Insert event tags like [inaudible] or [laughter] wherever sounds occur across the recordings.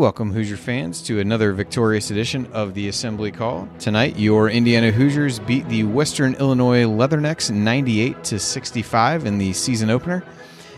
welcome Hoosier fans to another victorious edition of the Assembly Call. Tonight, your Indiana Hoosiers beat the Western Illinois Leathernecks 98 to 65 in the season opener.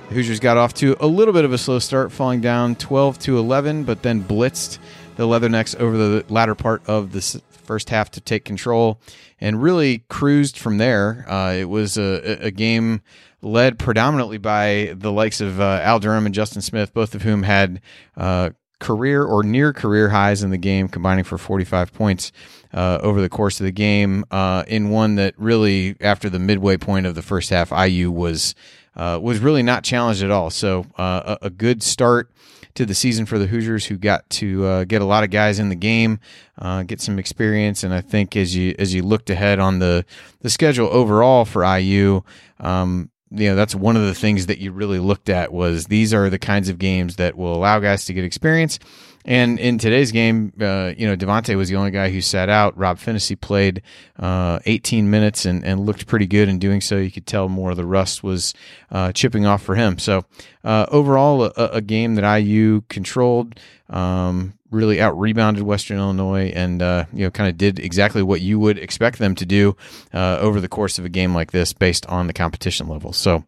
The Hoosiers got off to a little bit of a slow start, falling down 12 to 11, but then blitzed the Leathernecks over the latter part of the first half to take control and really cruised from there. Uh, it was a, a, game led predominantly by the likes of uh, Al Durham and Justin Smith, both of whom had uh, career or near career highs in the game, combining for 45 points uh, over the course of the game. Uh, in one that really, after the midway point of the first half, IU was uh, was really not challenged at all. So uh, a, a, good start to the season for the Hoosiers, who got to uh, get a lot of guys in the game, uh, get some experience, and I think as you as you looked ahead on the the schedule overall for IU. Um, you know that's one of the things that you really looked at was these are the kinds of games that will allow guys to get experience and in today's game, uh, you know, Devonte was the only guy who sat out. Rob Phinisee played uh, 18 minutes and, and looked pretty good in doing so. You could tell more of the rust was uh, chipping off for him. So uh, overall, a, a, game that IU controlled. Um, really out rebounded Western Illinois and uh, you know kind of did exactly what you would expect them to do uh, over the course of a game like this based on the competition level. So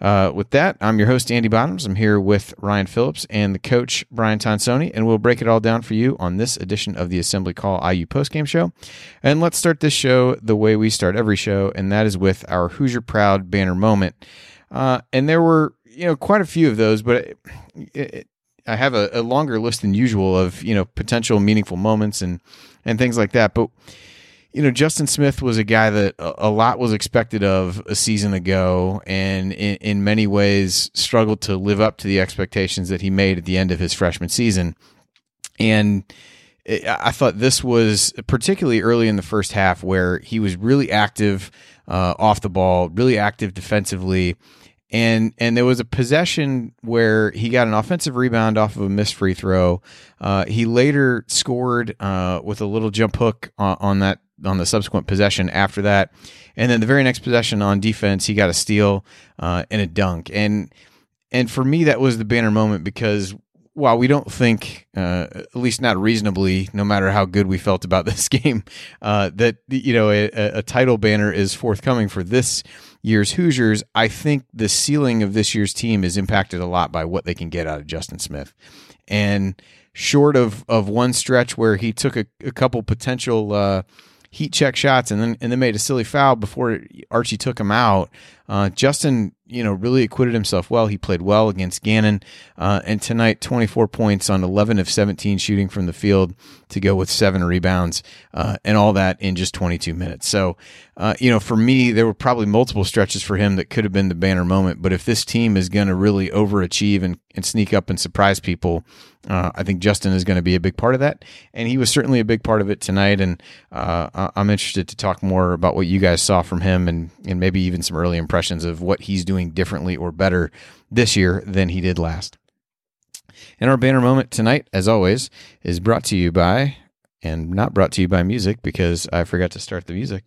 uh, with that, I'm your host Andy Bottoms. I'm here with Ryan Phillips and the coach Brian Tonsoni, and we'll break it all down for you on this edition of the Assembly Call IU postgame show. And let's start this show the way we start every show, and that is with our Hoosier Proud banner moment. Uh, and there were you know quite a few of those, but it, it, I have a, a, longer list than usual of you know potential meaningful moments and and things like that. But you know, Justin Smith was a guy that a, a lot was expected of a season ago, and in, in, many ways struggled to live up to the expectations that he made at the end of his freshman season. And I thought this was particularly early in the first half where he was really active uh, off the ball, really active defensively and and there was a possession where he got an offensive rebound off of a missed free throw. Uh, he later scored uh, with a little jump hook on, on, that on the subsequent possession after that, and then the very next possession on defense, he got a steal uh, and a dunk. And and for me, that was the banner moment because while we don't think, uh, at least not reasonably, no matter how good we felt about [laughs] this game, uh, that you know a, a title banner is forthcoming for this year's Hoosiers, I think the ceiling of this year's team is impacted a lot by what they can get out of Justin Smith. And short of, of one stretch where he took a, a couple potential uh, heat check shots and then and then made a silly foul before Archie took him out. Uh, Justin, you know, really acquitted himself well. He played well against Gannon, uh, and tonight, 24 points on 11 of 17 shooting from the field to go with seven rebounds, uh, and all that in just 22 minutes. So, uh, you know, for me, there were probably multiple stretches for him that could have been the banner moment. But if this team is going to really overachieve and, and sneak up and surprise people, uh, I think Justin is going to be a big part of that, and he was certainly a big part of it tonight. And uh, I'm interested to talk more about what you guys saw from him, and and maybe even some early impressions of what he's doing differently or better this year than he did last. And our banner moment tonight, as always, is brought to you by and not brought to you by music because I forgot to start the music,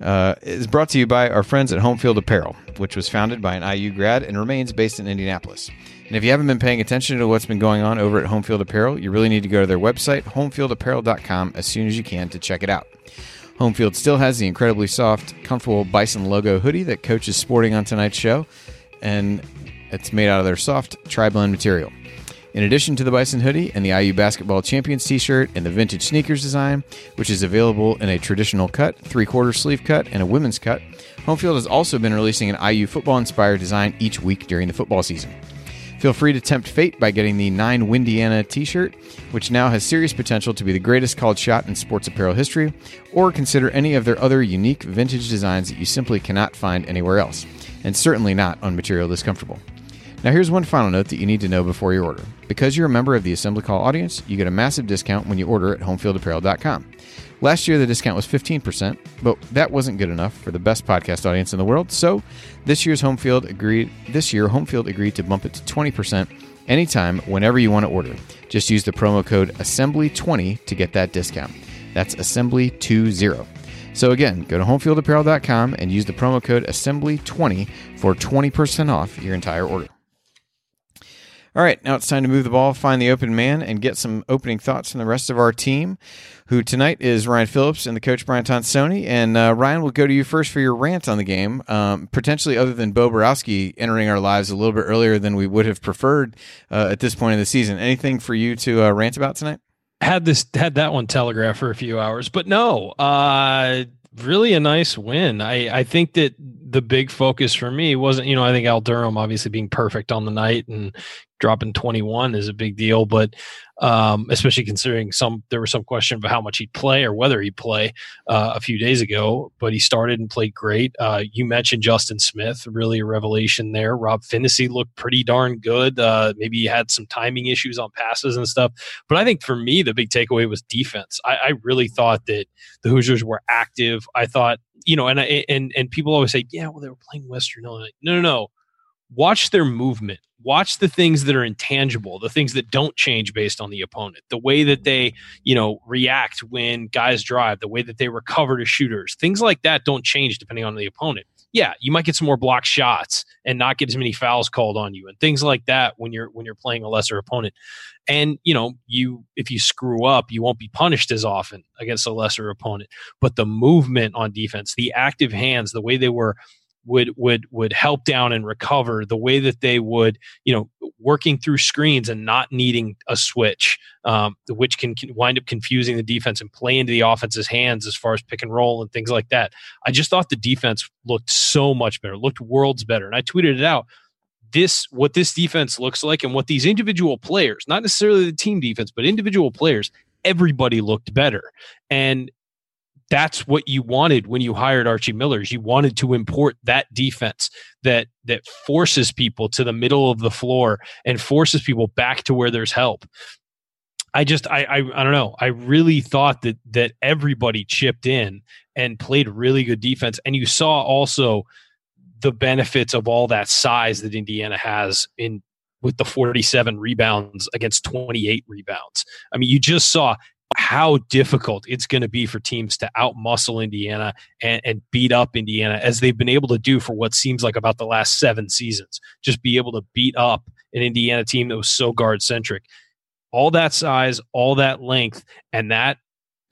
uh, is brought to you by our friends at Homefield Apparel, which was founded by an IU grad and remains based in Indianapolis. And if you haven't been paying attention to what's been going on over at Homefield Apparel, you really need to go to their website, homefieldapparel.com, as soon as you can to check it out. Homefield still has the incredibly soft, comfortable Bison logo hoodie that Coach is sporting on tonight's show, and it's made out of their soft tri-blend material. In addition to the Bison hoodie and the IU Basketball Champions t shirt and the vintage sneakers design, which is available in a traditional cut, three quarter sleeve cut, and a women's cut, Homefield has also been releasing an IU football inspired design each week during the football season. Feel free to tempt fate by getting the 9 Windiana t shirt, which now has serious potential to be the greatest called shot in sports apparel history, or consider any of their other unique vintage designs that you simply cannot find anywhere else, and certainly not on material this comfortable. Now, here's one final note that you need to know before you order. Because you're a member of the Assembly Call audience, you get a massive discount when you order at homefieldapparel.com. Last year, the discount was 15%, but that wasn't good enough for the best podcast audience in the world. So, this year's Homefield agreed. This year, Homefield agreed to bump it to 20% anytime, whenever you want to order. Just use the promo code Assembly20 to get that discount. That's Assembly20. So again, go to homefieldapparel.com and use the promo code Assembly20 for 20% off your entire order. All right, now it's time to move the ball, find the open man, and get some opening thoughts from the rest of our team, who tonight is Ryan Phillips and the coach Brian Tonsoni. And uh, Ryan, we'll go to you first for your rant on the game. Um, potentially, other than Bo Boroski entering our lives a little bit earlier than we would have preferred uh, at this point in the season. Anything for you to uh, rant about tonight? Had this had that one telegraphed for a few hours, but no. Uh, really a nice win. I, I think that the big focus for me wasn't, you know, I think Al Durham obviously being perfect on the night and dropping 21 is a big deal, but um, especially considering some there was some question about how much he'd play or whether he'd play uh, a few days ago. But he started and played great. Uh, you mentioned Justin Smith, really a revelation there. Rob Phinisee looked pretty darn good. Uh, maybe he had some timing issues on passes and stuff. But I think for me, the big takeaway was defense. I, I really thought that the Hoosiers were active. I thought, you know, and and and people always say, yeah, well, they were playing Western Illinois. No, no, no. Watch their movement watch the things that are intangible the things that don't change based on the opponent the way that they you know react when guys drive the way that they recover to shooters things like that don't change depending on the opponent. Yeah you might get some more block shots and not get as many fouls called on you and things like that when you're when you're playing a lesser opponent. And you know you if you screw up you won't be punished as often against a lesser opponent. But the movement on defense the active hands the way they were would would would help down and recover the way that they would you know working through screens and not needing a switch um, which can, can, wind up confusing the defense and play into the offense's hands as far as pick and roll and things like that. I just thought the defense looked so much better looked worlds better and i tweeted it out. This what this defense looks like and what these individual players not necessarily the team defense but individual players everybody looked better. And that's what you wanted when you hired Archie Millers. You wanted to import that defense that that forces people to the middle of the floor and forces people back to where there's help. I just I, I I don't know. I really thought that that everybody chipped in and played really good defense. And you saw also the benefits of all that size that Indiana has in with the 47 rebounds against 28 rebounds. I mean, you just saw how difficult it's going to be for teams to outmuscle Indiana and, and, beat up Indiana as they've been able to do for what seems like about the last seven seasons. Just be able to beat up an Indiana team that was so guard centric. All that size, all that length, and that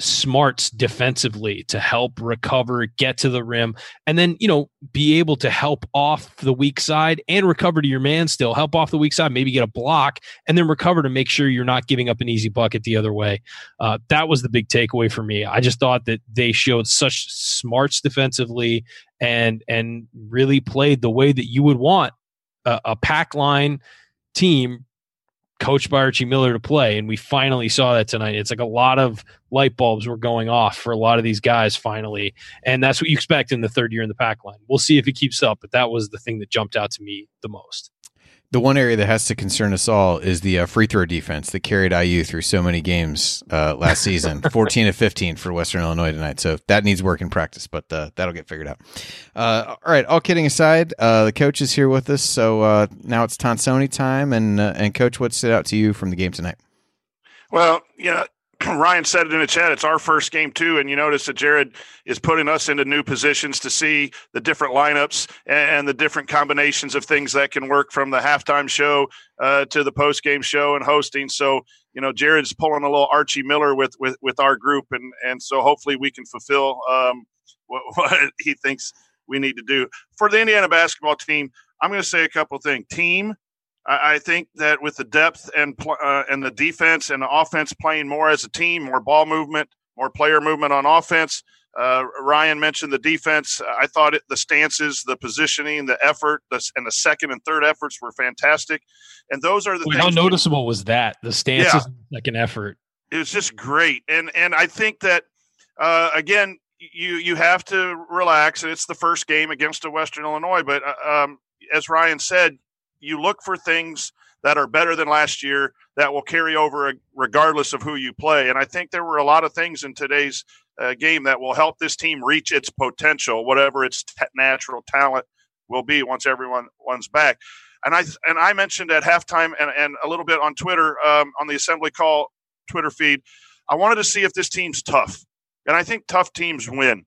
smarts defensively to help recover, get to the rim, and then, you know, be able to help off the weak side and recover to your man still, help off the weak side, maybe get a block, and then recover to make sure you're not giving up an easy bucket the other way. Uh, that was the big takeaway for me. I just thought that they showed such smarts defensively and and really played the way that you would want a, a pack line team coached by Archie Miller to play. And we finally saw that tonight. It's like a lot of light bulbs were going off for a lot of these guys finally. And that's what you expect in the third year in the pack line. We'll see if he keeps up, but that was the thing that jumped out to me the most. The one area that has to concern us all is the uh, free throw defense that carried IU through so many games uh, last season [laughs] 14 to 15 for Western Illinois tonight. So that needs work in practice, but uh, that'll get figured out. Uh, all right, all kidding aside, uh, the coach is here with us. So uh, now it's Tonsoni time. And, and, Coach, what stood out to you from the game tonight? Well, you know, [clears throat] Ryan said it in the chat. It's our first game too, and you notice that Jared is putting us into new positions to see the different lineups and the different combinations of things that can work from the halftime show uh, to the post game show and hosting. So you know, Jared's pulling a little Archie Miller with with with our group, and and so hopefully we can fulfill um, [laughs] what, what he thinks we need to do for the Indiana basketball team. I'm going to say a couple things. Team I, I think that with the depth and uh, and the defense and the offense playing more as a team, more ball movement, more player movement on offense. Uh, Ryan mentioned the defense. I thought it, the stances, the positioning, the effort, the, and the second and third efforts were fantastic. And those are the Wait, how noticeable was that? The stances, yeah, second effort. It was just great, and and I think that uh, again, you you have to relax. And it's the first game against a Western Illinois, but uh, um, as Ryan said, you look for things that are better than last year that will carry over regardless of who you play. And I think there were a lot of things in today's uh, game that will help this team reach its potential, whatever its t- natural talent will be once everyone one's back. And I and I mentioned at halftime and, and a little bit on Twitter um, on the assembly call Twitter feed. I wanted to see if this team's tough, and I think tough teams win.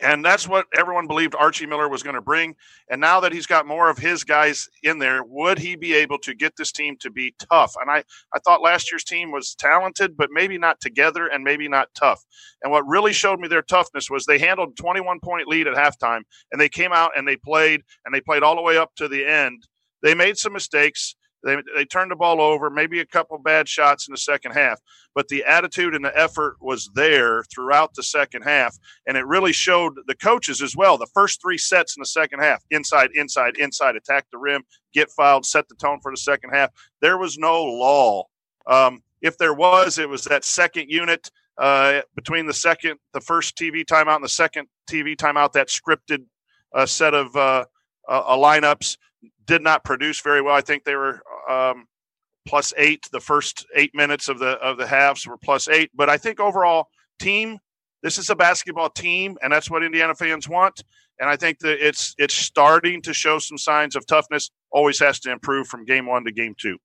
And that's what everyone believed Archie Miller was going to bring. And now that he's got more of his guys in there, would he be able to get this team to be tough? And I, I thought last year's team was talented, but maybe not together and maybe not tough. And what really showed me their toughness was they handled 21 point lead at halftime and they came out and they played and they played all the way up to the end. They made some mistakes. They, they turned the ball over, maybe a couple bad shots in the second half, but the attitude and the effort was there throughout the second half. And it really showed the coaches as well. The first three sets in the second half inside, inside, inside, attack the rim, get fouled, set the tone for the second half. There was no lull. Um, if there was, it was that second unit uh, between the second, the first TV timeout and the second TV timeout, that scripted uh, set of uh, uh lineups did not produce very well. I think they were um, plus eight. The first eight minutes of the of the halves were plus eight. But I think overall team, this is a basketball team, and that's what Indiana fans want. And I think that it's it's starting to show some signs of toughness. Always has to improve from game one to game two.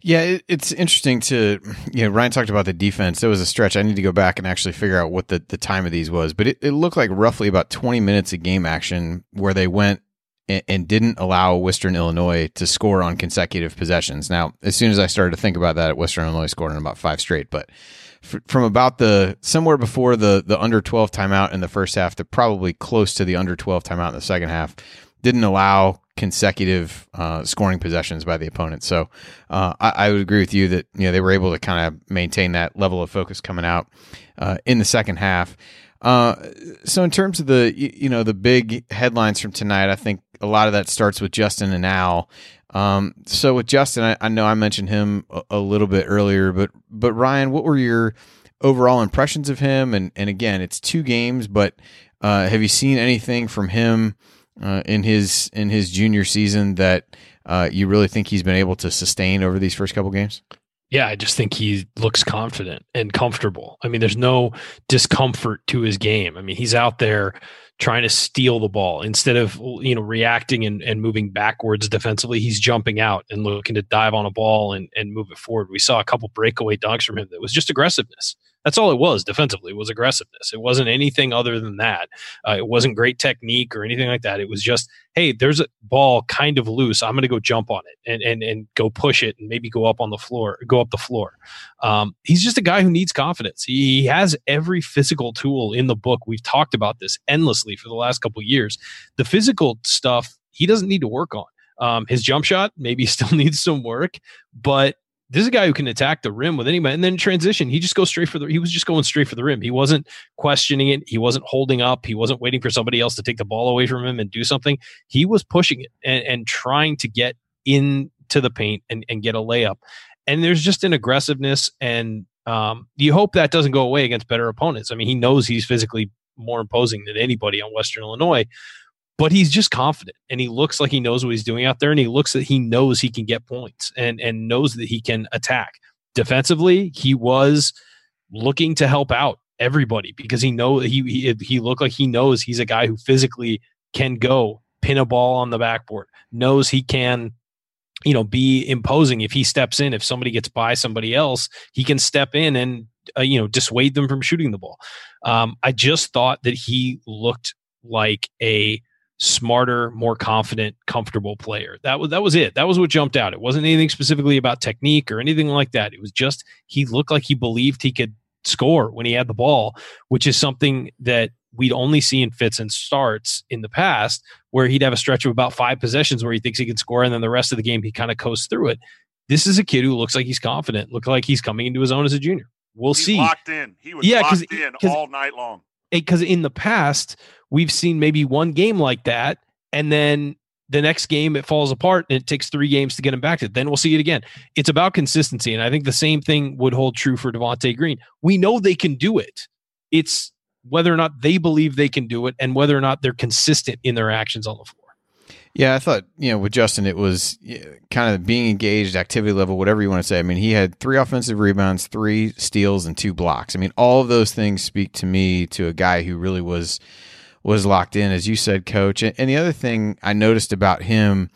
Yeah, it, it's interesting to you know Ryan talked about the defense. There was a stretch. I need to go back and actually figure out what the, the time of these was, but it, it looked like roughly about twenty minutes of game action where they went and, didn't allow Western Illinois to score on consecutive possessions. Now, as soon as I started to think about that, Western Illinois scored in about five straight, but from about the somewhere before the the under 12 timeout in the first half to probably close to the under 12 timeout in the second half, didn't allow consecutive uh, scoring possessions by the opponent. So uh, I, I, would agree with you that you know they were able to kind of maintain that level of focus coming out uh, in the second half. Uh, so in terms of the you know the big headlines from tonight, I think a lot of that starts with Justin and Al. Um, so with Justin, I, I, know I mentioned him a, a, little bit earlier, but but Ryan, what were your overall impressions of him? And and again, it's two games, but uh, have you seen anything from him uh, in his in his junior season that uh, you really think he's been able to sustain over these first couple games? Yeah, I just think he looks confident and comfortable. I mean, there's no discomfort to his game. I mean, he's out there trying to steal the ball. Instead of you know reacting and, and moving backwards defensively he's jumping out and looking to dive on a ball and, and move it forward. We saw a couple breakaway dunks from him that was just aggressiveness that's all it was defensively was aggressiveness. It wasn't anything other than that. Uh, it wasn't great technique or anything like that. It was just, hey, there's a ball kind of loose. I'm going to go jump on it and, and and go push it and maybe go up on the floor, go up the floor. Um, he's just a guy who needs confidence. He has every physical tool in the book. We've talked about this endlessly for the last couple years. The physical stuff he doesn't need to work on. Um, his jump shot maybe [laughs] still needs some work, but this is a guy who can attack the rim with anybody. And then transition, he just goes straight for the. He was just going straight for the rim. He wasn't questioning it. He wasn't holding up. He wasn't waiting for somebody else to take the ball away from him and do something. He was pushing it and, and trying to get into the paint and, and get a layup. And there's just an aggressiveness, and um, you hope that doesn't go away against better opponents. I mean, he knows he's physically more imposing than anybody on Western Illinois, but he's just confident and he looks like he knows what he's doing out there and he looks that he knows he can get points and and knows that he can attack. Defensively he was looking to help out everybody because he know he he, he looked like he knows he's a guy who physically can go pin a ball on the backboard knows he can you know be imposing. If he steps in if somebody gets by somebody else he can step in and uh, you know dissuade them from shooting the ball. Um, i just thought that he looked like a smarter, more confident, comfortable player. That was that was it. That was what jumped out. It wasn't anything specifically about technique or anything like that. It was just he looked like he believed he could score when he had the ball, which is something that we'd only see in fits and starts in the past, where he'd have a stretch of about five possessions where he thinks he can score, and then the rest of the game he kind of coasts through it. This is a kid who looks like he's confident, look like he's coming into his own as a junior. We'll he's see. Locked in. He was yeah, locked in all night long. Because in the past, we've seen maybe one game like that, and then the next game it falls apart and it takes three games to get him back to it. Then we'll see it again. It's about consistency. And I think the same thing would hold true for Devonte Green. We know they can do it. It's whether or not they believe they can do it and whether or not they're consistent in their actions on the floor. Yeah, I thought, you know, with Justin, it was kind of being engaged, activity level, whatever you want to say. I mean, he had three offensive rebounds, three steals, and two blocks. I mean, all of those things speak to me to a guy who really was was locked in, as you said, coach. And the other thing I noticed about him,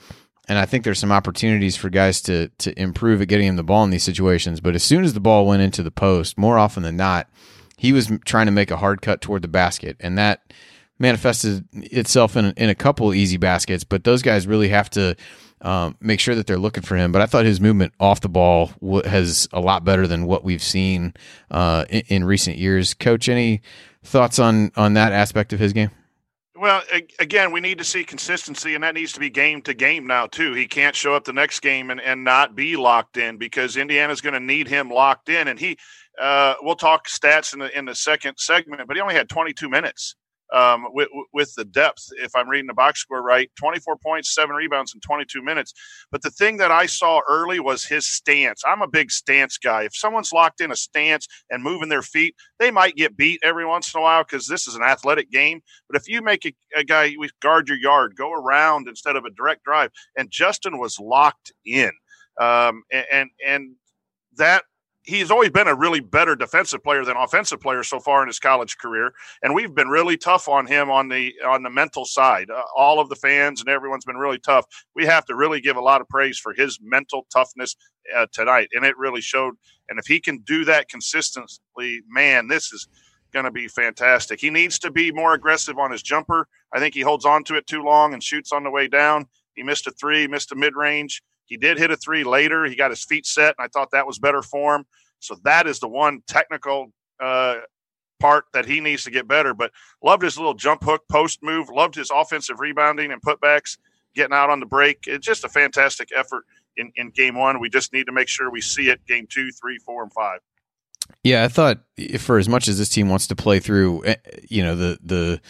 and I think there's some opportunities for guys to to improve at getting him the ball in these situations. But as soon as the ball went into the post, more often than not, he was trying to make a hard cut toward the basket, and that manifested itself in in a couple easy baskets. But those guys really have to um, make sure that they're looking for him. But I thought his movement off the ball has a lot better than what we've seen uh, in, in, recent years. Coach, any thoughts on on that aspect of his game? Well, again, we need to see consistency, and that needs to be game to game now too. He can't show up the next game and, and not be locked in because Indiana's going to need him locked in. And he, uh, we'll talk stats in the in the second segment, but he only had 22 minutes um, with, with the depth. If I'm reading the box score right, 24 points, seven rebounds in 22 minutes. But the thing that I saw early was his stance. I'm a big stance guy. If someone's locked in a stance and moving their feet, they might get beat every once in a while because this is an athletic game. But if you make a, a guy guard your yard, go around instead of a direct drive, and Justin was locked in. Um, and, and and that he's always been a really better defensive player than offensive player so far in his college career and we've been really tough on him on the on the mental side. Uh, all of the fans and everyone's been really tough. We have to really give a lot of praise for his mental toughness uh, tonight and it really showed and if he can do that consistently man this is going to be fantastic. He needs to be more aggressive on his jumper. I think he holds on to it too long and shoots on the way down. He missed a three missed a mid-range he did hit a three later. He got his feet set, and I thought that was better for him. So that is the one technical uh, part that he needs to get better. But loved his little jump hook post move. Loved his offensive rebounding and putbacks, getting out on the break. It's just a fantastic effort in, in game one. We just need to make sure we see it game two, three, four, and five. Yeah, I thought for as much as this team wants to play through, eh, you know, the the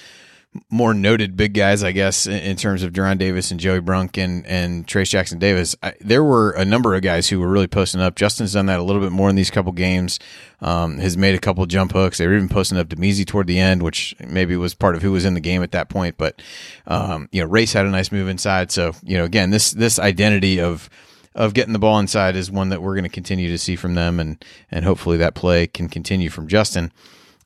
more noted big guys, I guess, in, terms of De'Ron Davis and Joey Brunk and, and Trayce Jackson Davis. I, there were a number of guys who were really posting up. Justin's done that a little bit more in these couple games. Um, has made a couple jump hooks. They were even posting up Damezi toward the end, which maybe was part of who was in the game at that point. But um, you know, Race had a nice move inside. So you know, again, this this identity of of getting the ball inside is one that we're going to continue to see from them, and and hopefully that play can continue from Justin.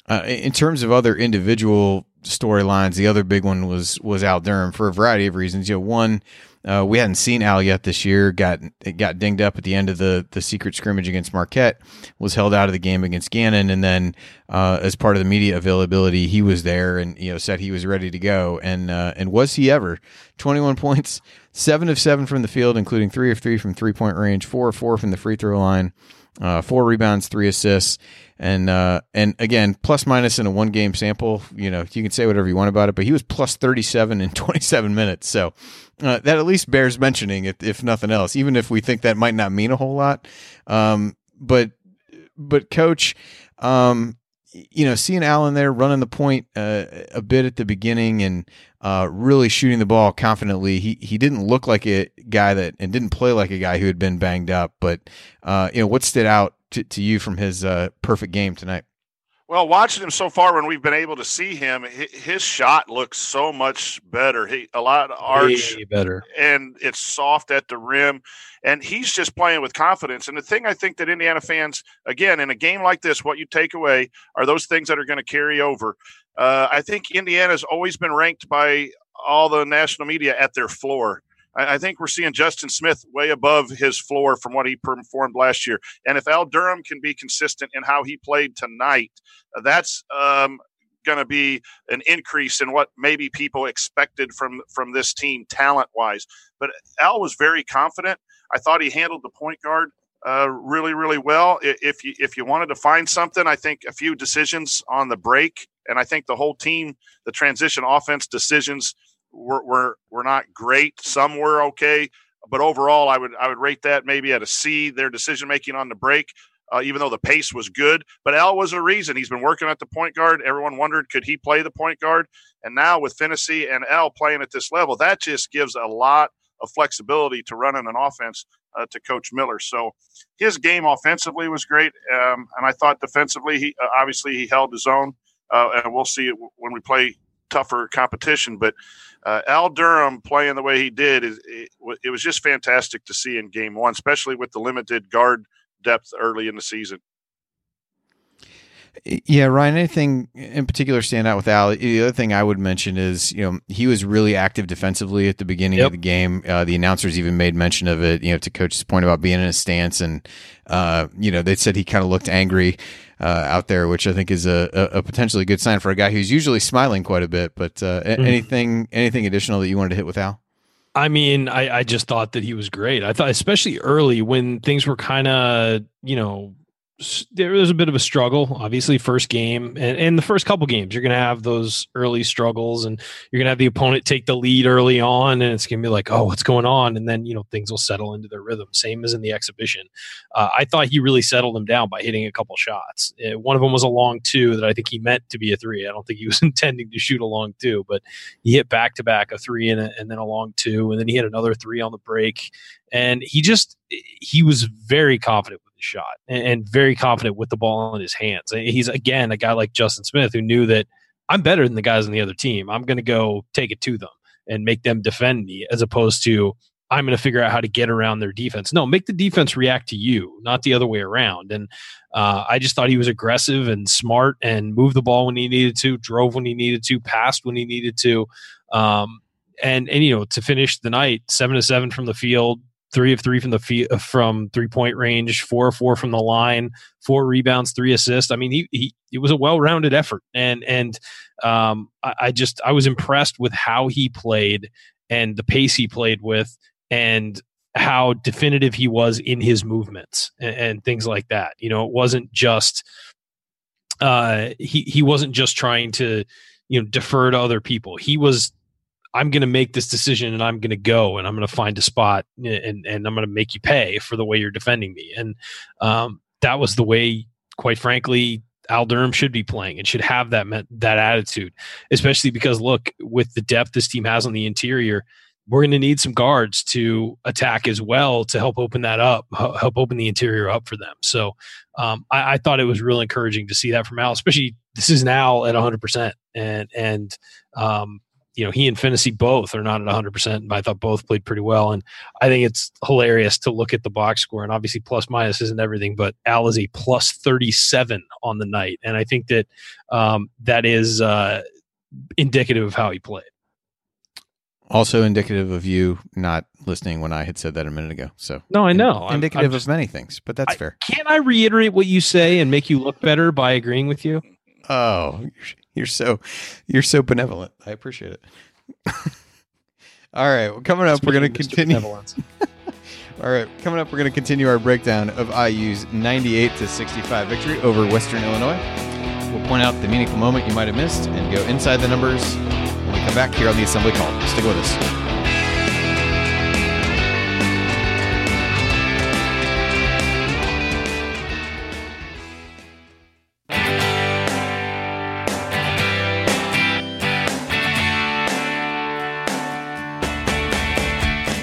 Uh, in terms of other individual storylines. The other big one was was Al Durham for a variety of reasons. You know, one uh, we hadn't seen Al yet this year. Got it got dinged up at the end of the the secret scrimmage against Marquette. Was held out of the game against Gannon, and then uh, as part of the media availability, he was there and you know said he was ready to go. And uh, and was he ever? Twenty one [laughs] points, seven of seven from the field, including three of three from three point range, four of four from the free throw line, uh, four rebounds, three assists and uh, and again, plus minus in a one game sample, you know, you can say whatever you want about it, but he was plus 37 in [laughs] 27 minutes. So uh, that at least bears mentioning, if, if nothing else, even if we think that might not mean a whole lot. Um, but but coach, um, you know, seeing Allen there running the point uh, a bit at the beginning and uh, really shooting the ball confidently. He he didn't look like a guy that and didn't play like a guy who had been banged up. But uh, you know, what stood out to, to you from his uh, perfect game tonight? Well, watching him so far, when we've been able to see him, his shot looks so much better. He a lot of arch, Way better, and it's soft at the rim, and he's just playing with confidence. And the thing I think that Indiana fans, again, in a game like this, what you take away are those things that are going to carry over. Uh, I think Indiana's always been ranked by all the national media at their floor. I, think we're seeing Justin Smith way above his floor from what he performed last year. And if Al Durham can be consistent in how he played tonight, that's um, going to be an increase in what maybe people expected from from this team talent wise. But Al was very confident. I thought he handled the point guard uh, really, really well. If you if you wanted to find something, I think a few decisions on the break, and I think the whole team, the transition offense decisions were, were, were not great. Some were okay, but overall, I would I would rate that maybe at a C. Their decision making on the break, uh, even though the pace was good, but Al was a reason. He's been working at the point guard. Everyone wondered could he play the point guard, and now with Phinisee and Al playing at this level, that just gives a lot of flexibility to running an offense uh, to Coach Miller. So his game offensively was great, um, and I thought defensively, he uh, obviously he held his own, uh, and we'll see it when we play tougher competition. But uh, Al Durham playing the way he did, it, it, it, was just fantastic to see in game one, especially with the limited guard depth early in the season. Yeah, Ryan. Anything in particular stand out with Al? The other thing I would mention is, you know, he was really active defensively at the beginning yep. of the game. Uh, the announcers even made mention of it. You know, to Coach's point about being in a stance, and uh, you know, they said he kind of looked angry. Uh, out there, which I think is a, a, potentially good sign for a guy who's usually smiling quite a bit. But uh, mm-hmm. anything anything additional that you wanted to hit with Al? I mean, I, I just thought that he was great. I thought, especially early when things were kind of, you know, there was a bit of a struggle obviously first game and, and the first couple games. You're going to have those early struggles and you're going to have the opponent take the lead early on and it's going to be like oh what's going on? And then you know things will settle into their rhythm. Same as in the exhibition. Uh, i thought he really settled them down by hitting a couple shots. Uh, one of them was a long two that i think he meant to be a three. I don't think he was [laughs] intending to shoot a long two but he hit back to back a three and, a, and then a long two and then he hit another three on the break. And he just he was very confident shot and, and, very confident with the ball in his hands. He's again a guy like Justin Smith who knew that I'm better than the guys on the other team. I'm going to go take it to them and make them defend me, as opposed to I'm going to figure out how to get around their defense. No, make the defense react to you, not the other way around. And uh, I just thought he was aggressive and smart and moved the ball when he needed to, drove when he needed to, passed when he needed to. Um, and and you know to finish the night seven to seven from the field three of three from the fee- uh, from three point range, four of four from the line, four rebounds, three assists. I mean, he he it was a well rounded effort, and and um, I, I, just I was impressed with how he played and the pace he played with, and how definitive he was in his movements and, and things like that. You know, it wasn't just uh, he he wasn't just trying to you know defer to other people. He was I'm going to make this decision and I'm going to go and I'm going to find a spot and, and I'm going to make you pay for the way you're defending me. And um, that was the way, quite frankly, Al Durham should be playing and should have that that attitude, especially because look, with the depth this team has on the interior, we're going to need some guards to attack as well to help open that up, help open the interior up for them. So um, I, I, thought it was real encouraging to see that from Al, especially this is now at 100 percent and and um, you know, he and Phinisee both are not at 100%, but I thought both played pretty well. And I think it's hilarious to look at the box score. And obviously, plus minus isn't everything, but Al is a plus 37 on the night. And I think that um, that is uh, indicative of how he played. Also indicative of you not listening when I had said that a minute ago. So no, I know. indicative I'm, I'm just, of many things, but that's I, fair. Can't I reiterate what you say and make you look better by agreeing with you? Oh, you're so you're so benevolent. I appreciate it. [laughs] All right, well, coming up, we're going to continue. [laughs] All right, coming up, we're going to continue our breakdown of IU's 98 to 65 victory over Western Illinois. We'll point out the meaningful moment you might have missed and go inside the numbers when we come back here on the Assembly Call. Stick with us.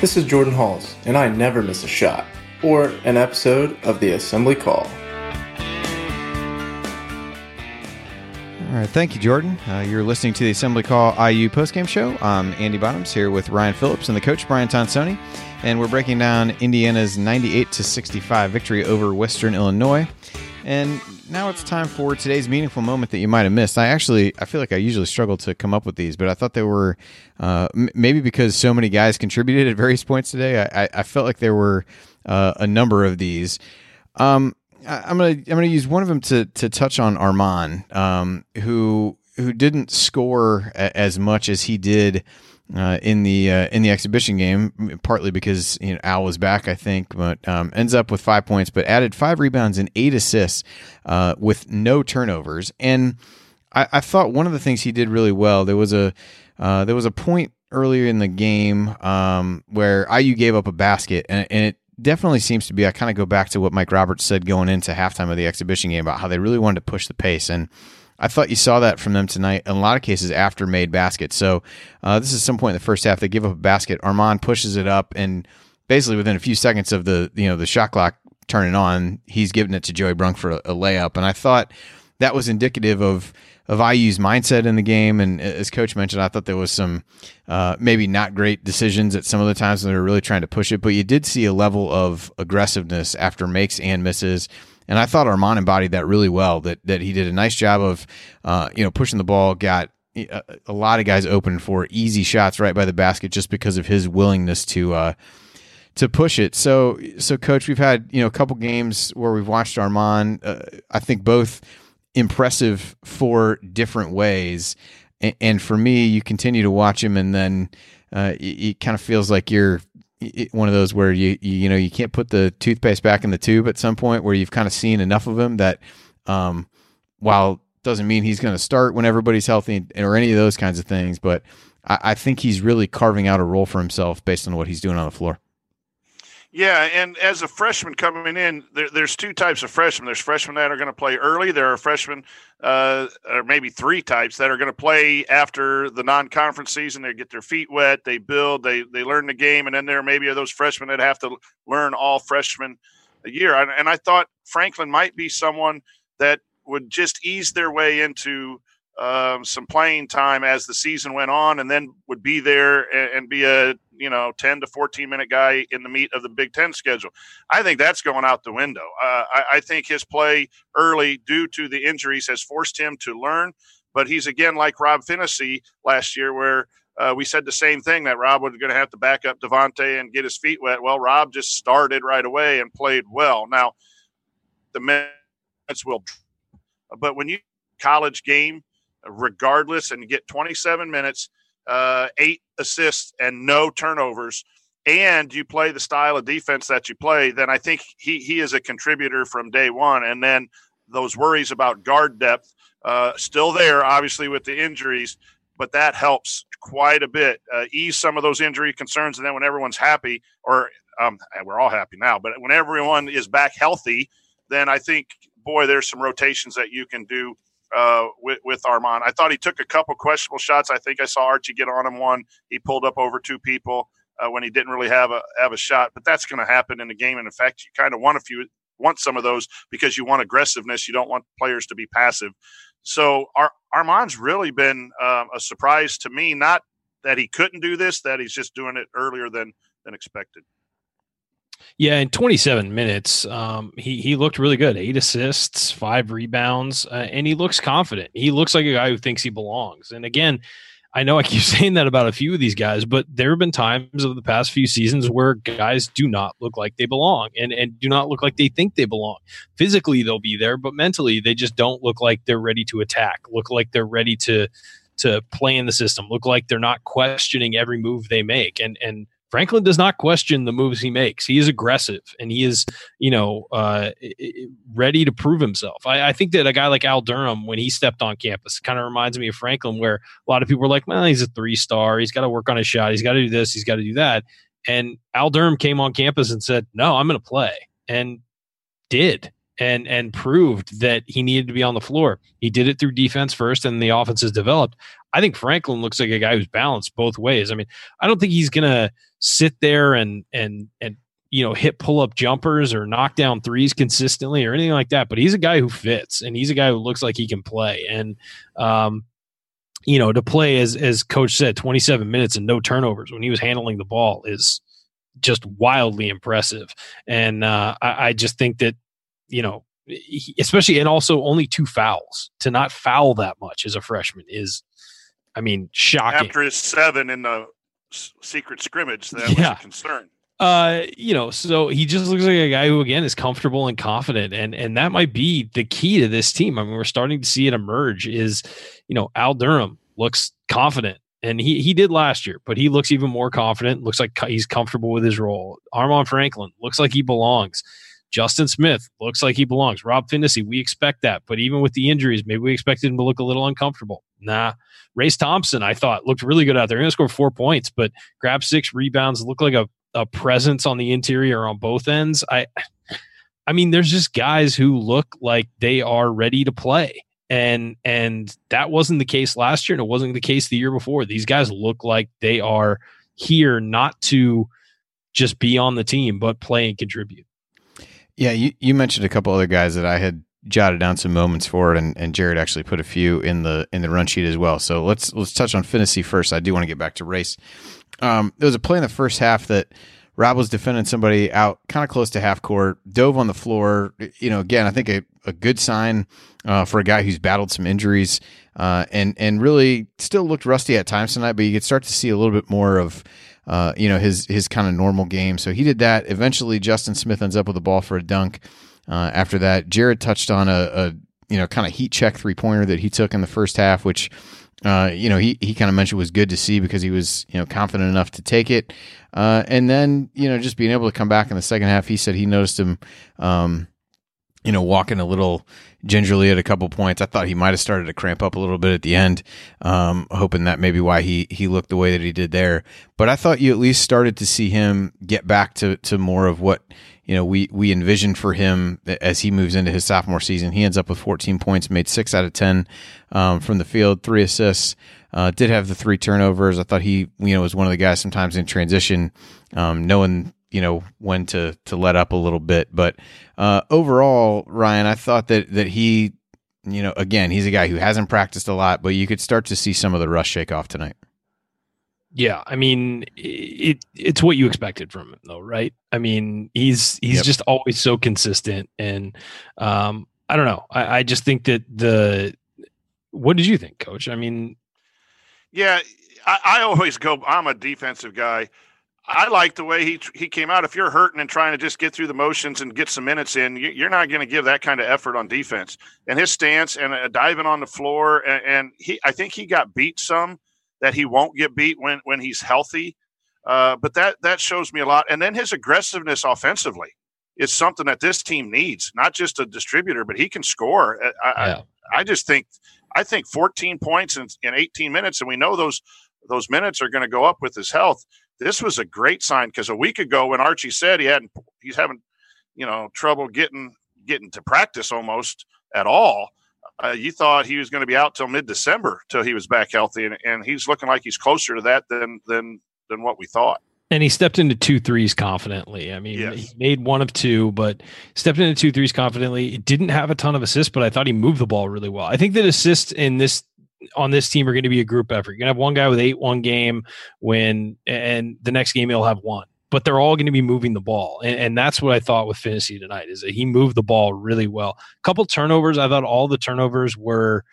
This is Jordan Hulls, and I never miss a shot or an episode of the Assembly Call. All right, thank you, Jordan. Uh, you're listening to the Assembly Call IU postgame show. I'm Andy Bottoms here with Ryan Phillips and the coach Brian Tonsoni, and we're breaking down Indiana's 98 to 65 victory over Western Illinois. And now it's time for today's meaningful moment that you might have missed. I actually, I feel like I usually struggle to come up with these, but I thought they were uh, maybe because so many guys contributed at various points today. I, I felt like there were uh, a number of these. Um, I, am gonna I'm gonna use one of them to to touch on Armaan, um, who who didn't score a- as much as he did uh, in the uh, in the exhibition game, partly because you know, Al was back, I think, but um, ends up with five points, but added five rebounds and eight assists uh, with no turnovers. And I, I, thought one of the things he did really well. There was a uh, there was a point earlier in the game um, where IU gave up a basket, and, and it definitely seems to be. I kind of go back to what Mike Roberts said going into halftime of the exhibition game about how they really wanted to push the pace and. I thought you saw that from them tonight. In a lot of cases, after made baskets. So uh, this is some point in the first half. They give up a basket. Armaan pushes it up, and basically within a few seconds of the you know the shot clock turning on, he's giving it to Joey Brunk for a, a layup. And I thought that was indicative of of IU's mindset in the game. And as coach mentioned, I thought there was some uh, maybe not great decisions at some of the times when they were really trying to push it, but you did see a level of aggressiveness after makes and misses and I thought Armaan embodied that really well. That that he did a nice job of, uh, you know, pushing the ball, got a, a, lot of guys open for easy shots right by the basket just because of his willingness to uh, to push it. So, so coach, we've had you know a couple games where we've watched Armaan. Uh, I think both impressive for different ways. And, and, for me, you continue to watch him, and then uh, it, it kind of feels like you're one of those where you, you, you know you can't put the toothpaste back in the tube at some point where you've kind of seen enough of him that um, while doesn't mean he's going to start when everybody's healthy or any of those kinds of things, but I, I think he's really carving out a role for himself based on what he's doing on the floor. Yeah, and as a freshman coming in, there, there's two types of freshmen. There's freshmen that are going to play early. There are freshmen, uh, or maybe three types that are going to play after the non-conference season. They get their feet wet, they build, they they learn the game, and then there maybe are those freshmen that have to learn all freshmen a year. And, and I thought Franklin might be someone that would just ease their way into um, some playing time as the season went on, and then would be there and, and, be a you know ten to fourteen minute guy in the meat of the Big Ten schedule. I think that's going out the window. Uh, I, I, think his play early, due to the injuries, has forced him to learn. But he's again like Rob Phinisee last year, where uh, we said the same thing that Rob was going to have to back up Devonte and get his feet wet. Well, Rob just started right away and played well. Now the minutes will, but when you college game regardless, and get 27 minutes, uh, eight assists, and no turnovers, and you play the style of defense that you play, then I think he he is a contributor from day one. And then those worries about guard depth uh, still there, obviously with the injuries, but that helps quite a bit. Uh, ease some of those injury concerns, and then when everyone's happy, or um, we're all happy now, but when everyone is back healthy, then I think boy, there's some rotations that you can do uh, with, with Armaan. I thought he took a couple questionable shots. I think I saw Archie get on him one. He pulled up over two people uh, when he didn't really have a have a shot. But that's going to happen in the game. And in fact, you kind of want a few want some of those because you want aggressiveness. You don't want players to be passive. So Ar- Armaan's really been uh, a surprise to me. Not that he couldn't do this, that he's just doing it earlier than than expected. Yeah, in 27 minutes, um, he he looked really good. Eight assists, five rebounds, uh, and he looks confident. He looks like a guy who thinks he belongs. And again, I know I [laughs] keep saying that about a few of these guys, but there have been times over the past few seasons where guys do not look like they belong and, and do not look like they think they belong. Physically, they'll be there, but mentally, they just don't look like they're ready to attack, look like they're ready to to play in the system, look like they're not questioning every move they make. And and Franklin does not question the moves he makes. He is aggressive and he is, you know, uh, ready to prove himself. I, I, think that a guy like Al Durham, when he stepped on campus, kind of reminds me of Franklin, where a lot of people were like, well, he's a three star. He's got to work on his shot. He's got to do this. He's got to do that. And Al Durham came on campus and said, no, I'm going to play and did and and proved that he needed to be on the floor. He did it through defense first, and the offense has developed. I think Franklin looks like a guy who's balanced both ways. I mean, I don't think he's gonna sit there and and and you know hit pull up jumpers or knock down threes consistently or anything like that. But he's a guy who fits, and he's a guy who looks like he can play. And um, you know, to play as as coach said, 27 minutes and no turnovers when he was handling the ball is just wildly impressive. And uh, I, I just think that you know, especially and also only two fouls to not foul that much as a freshman is I mean, shocking. After his seven in the secret scrimmage, that yeah. was a concern. Uh, you know, so he just looks like a guy who again is comfortable and confident, and and that might be the key to this team. I mean, we're starting to see it emerge. Is you know, Al Durham looks confident, and he he did last year, but he looks even more confident. Looks like he's comfortable with his role. Armaan Franklin looks like he belongs. Justin Smith looks like he belongs. Rob Phinisee, we expect that. But even with the injuries, maybe we expected him to look a little uncomfortable. Nah. Race Thompson, I thought, looked really good out there. He going to score four points, but grabbed six rebounds, looked like a, a presence on the interior on both ends. I I mean, there's just guys who look like they are ready to play. And and that wasn't the case last year, and it wasn't the case the year before. These guys look like they are here not to just be on the team, but play and contribute. Yeah, you, you mentioned a couple other guys that I had jotted down some moments for it, and, and Jared actually put a few in the in the run sheet as well. So let's let's touch on Phinisee first. I do want to get back to race. Um, there was a play in the first half that Rob was defending somebody out kind of close to half court, dove on the floor. You know, again, I think a, a good sign uh, for a guy who's battled some injuries uh, and and really still looked rusty at times tonight. But you could start to see a little bit more of uh, you know, his his kind of normal game. So he did that. Eventually, Justin Smith ends up with the ball for a dunk. Uh, after that, Jared touched on a, a you know kind of heat check three pointer that he took in the first half, which uh, you know, he, he kind of mentioned was good to see because he was, you know, confident enough to take it. Uh, and then, you know, just being able to come back in the second half, he said he noticed him, um, you know, walking a little gingerly at a couple points. I thought he might have started to cramp up a little bit at the end, um, hoping that maybe why he he looked the way that he did there. But I thought you at least started to see him get back to to more of what you know we we envisioned for him as he moves into his sophomore season. He ends up with 14 points, made six out of 10 um, from the field, three assists. Uh, did have the three turnovers. I thought he you know was one of the guys sometimes in transition, um, knowing you know when to to let up a little bit. But uh, overall, Ryan, I thought that that he, you know, again, he's a guy who hasn't practiced a lot, but you could start to see some of the rust shake off tonight. Yeah, I mean, it it's what you expected from him, though, right? I mean, he's he's yep. just always so consistent, and um, I don't know. I, I just think that the what did you think, Coach? I mean, yeah, I, I always go. I'm a defensive guy. I like the way he he came out. If you're hurting and trying to just get through the motions and get some minutes in, you're not going to give that kind of effort on defense. And his stance and uh, diving on the floor, and, and, he, I think he got beat some that he won't get beat when when he's healthy. Uh, but that that shows me a lot. And then his aggressiveness offensively is something that this team needs. Not just a distributor, but he can score. Uh, I, yeah. I, I just think I think 14 points in, in 18 minutes, and we know those those minutes are going to go up with his health this was a great sign because a week ago when Archie said he hadn't he's having you know trouble getting getting to practice almost at all. Uh, you thought he was going to be out till mid December till he was back healthy, and, and he's looking like he's closer to that than than than what we thought. And he stepped into two threes confidently. I mean, yes. he made one of two, but stepped into two threes confidently. He didn't have a ton of assists, but I thought he moved the ball really well. I think that assists in this on this team are going to be a group effort. You're going to have one guy with eight one game when, and the next game he'll have one. But they're all going to be moving the ball, and, and that's what I thought with Phinisee tonight. Is that he moved the ball really well. A couple turnovers. I thought all the turnovers were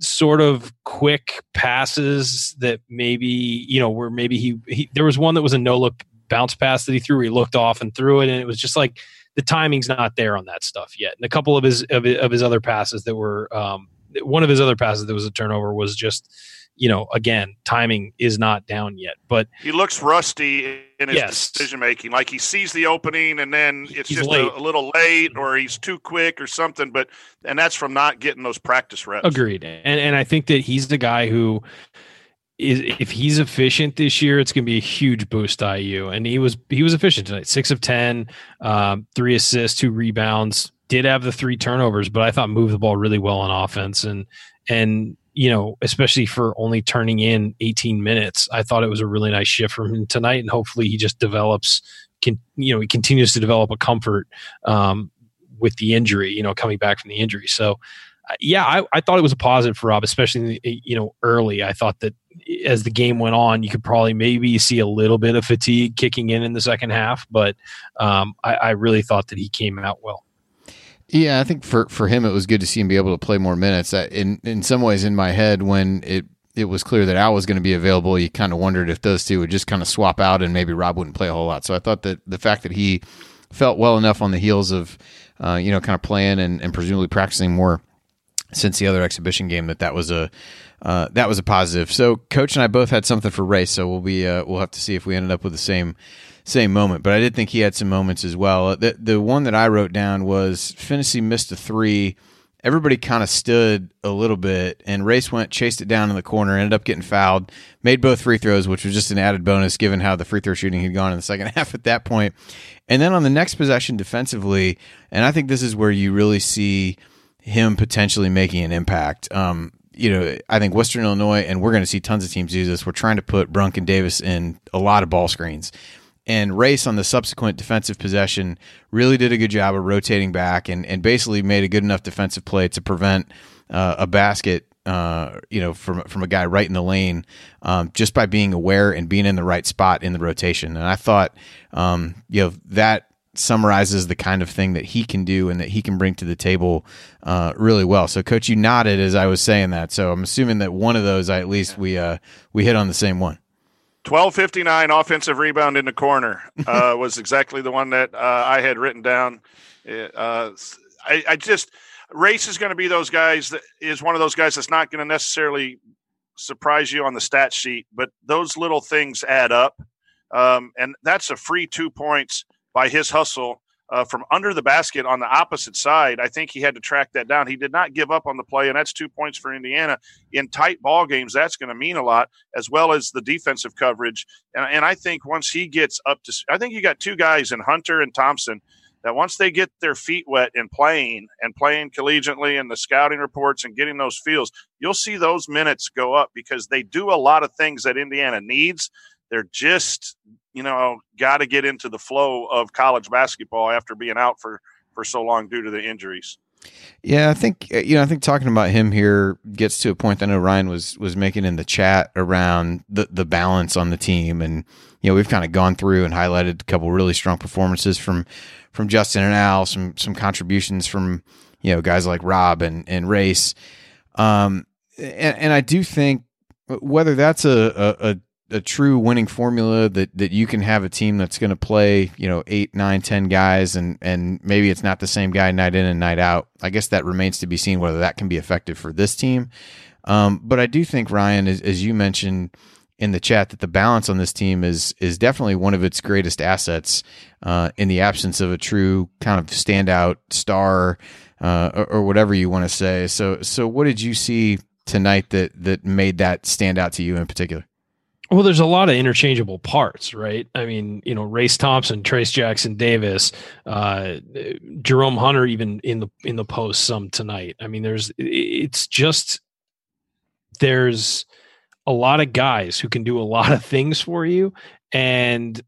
sort of quick passes that maybe you know where maybe he, he there was one that was a no look bounce pass that he threw. He looked off and threw it, and it was just like the timing's not there on that stuff yet. And a couple of his of, of his other passes that were um, one of his other passes that was a turnover was just you know, again, timing is not down yet, but he looks rusty in his yes. decision making. Like he sees the opening and then it's he's just a, a, little late or he's too quick or something. But and that's from not getting those practice reps. Agreed. And and I think that he's the guy who is if he's efficient this year, it's going to be a huge boost to IU. And he was he was efficient tonight. Six of ten, um, three assists, two rebounds did have the three turnovers, but I thought moved the ball really well on offense and and you know, especially for only turning in 18 minutes, I thought it was a really nice shift from him tonight, and hopefully he just develops, can you know, he continues to develop a comfort um, with the injury, you know, coming back from the injury. So, uh, yeah, I, I thought it was a positive for Rob, especially you know early. I thought that as the game went on, you could probably maybe see a little bit of fatigue kicking in in the second half, but um, I, I really thought that he came out well. Yeah, I think for for him it was good to see him be able to play more minutes. In in some ways, in my head, when it it was clear that Al was going to be available, you kind of wondered if those two would just kind of swap out and maybe Rob wouldn't play a whole lot. So I thought that the fact that he felt well enough on the heels of uh, you know kind of playing and, and presumably practicing more since the other exhibition game that that was a uh, that was a positive. So coach and I both had something for race, so we'll be uh, we'll have to see if we ended up with the same same moment. But I did think he had some moments as well. The the one that I wrote down was Phinisee missed a three. Everybody kind of stood a little bit, and Race went chased it down in the corner, ended up getting fouled, made both free throws, which was just an added bonus given how the free throw shooting had gone in the second [laughs] half at that point. And then on the next possession defensively, and I think this is where you really see him potentially making an impact. Um, you know, I think Western Illinois, and we're going to see tons of teams do this. We're trying to put Brunk and Davis in a lot of ball screens and Race on the subsequent defensive possession really did a good job of rotating back and, and basically made a good enough defensive play to prevent uh, a basket, uh, you know, from from a guy right in the lane, um, just by being aware and being in the right spot in the rotation. And I thought, um, you know, that summarizes the kind of thing that he can do and that he can bring to the table uh, really well. So, coach, you nodded as I was saying that. So I'm assuming that one of those, I, at least we uh, we hit on the same one. 1259 offensive rebound in the corner uh, [laughs] was exactly the one that uh, I had written down. Uh, I, I, just race is going to be those guys that is one of those guys that's not going to necessarily surprise you on the stat sheet, but those little things add up. Um, and that's a free two points by his hustle uh, from under the basket on the opposite side. I think he had to track that down. He did not give up on the play, and that's two points for Indiana in tight ball games. That's going to mean a lot, as well as the defensive coverage. And, and I think once he gets up to, I think you got two guys in Hunter and Thompson that once they get their feet wet in playing and playing collegiately and the scouting reports and getting those feels, you'll see those minutes go up because they do a lot of things that Indiana needs. They're just you know, got to get into the flow of college basketball after being out for for so long due to the injuries. Yeah, I think uh, you know. I think talking about him here gets to a point that I know Ryan was was making in the chat around the the balance on the team, and you know we've kind of gone through and highlighted a couple really strong performances from from Justin and Al, some some contributions from you know guys like Rob and and Race, um, and, and I do think whether that's a, a, a a true winning formula that that you can have a team that's going to play you know eight nine ten guys and and maybe it's not the same guy night in and night out. I guess that remains to be seen whether that can be effective for this team. Um, but i do think ryan as, as you mentioned in the chat that the balance on this team is is definitely one of its greatest assets uh, in the absence of a true kind of standout star uh, or, or whatever you want to say. So so what did you see tonight that that made that stand out to you in particular well, there's a lot of interchangeable parts, right? I mean, you know, Race Thompson, Trayce Jackson Davis, uh, Jerome Hunter, even in the in the post some tonight. I mean, there's it's just there's a lot of guys who can do a lot of things for you, and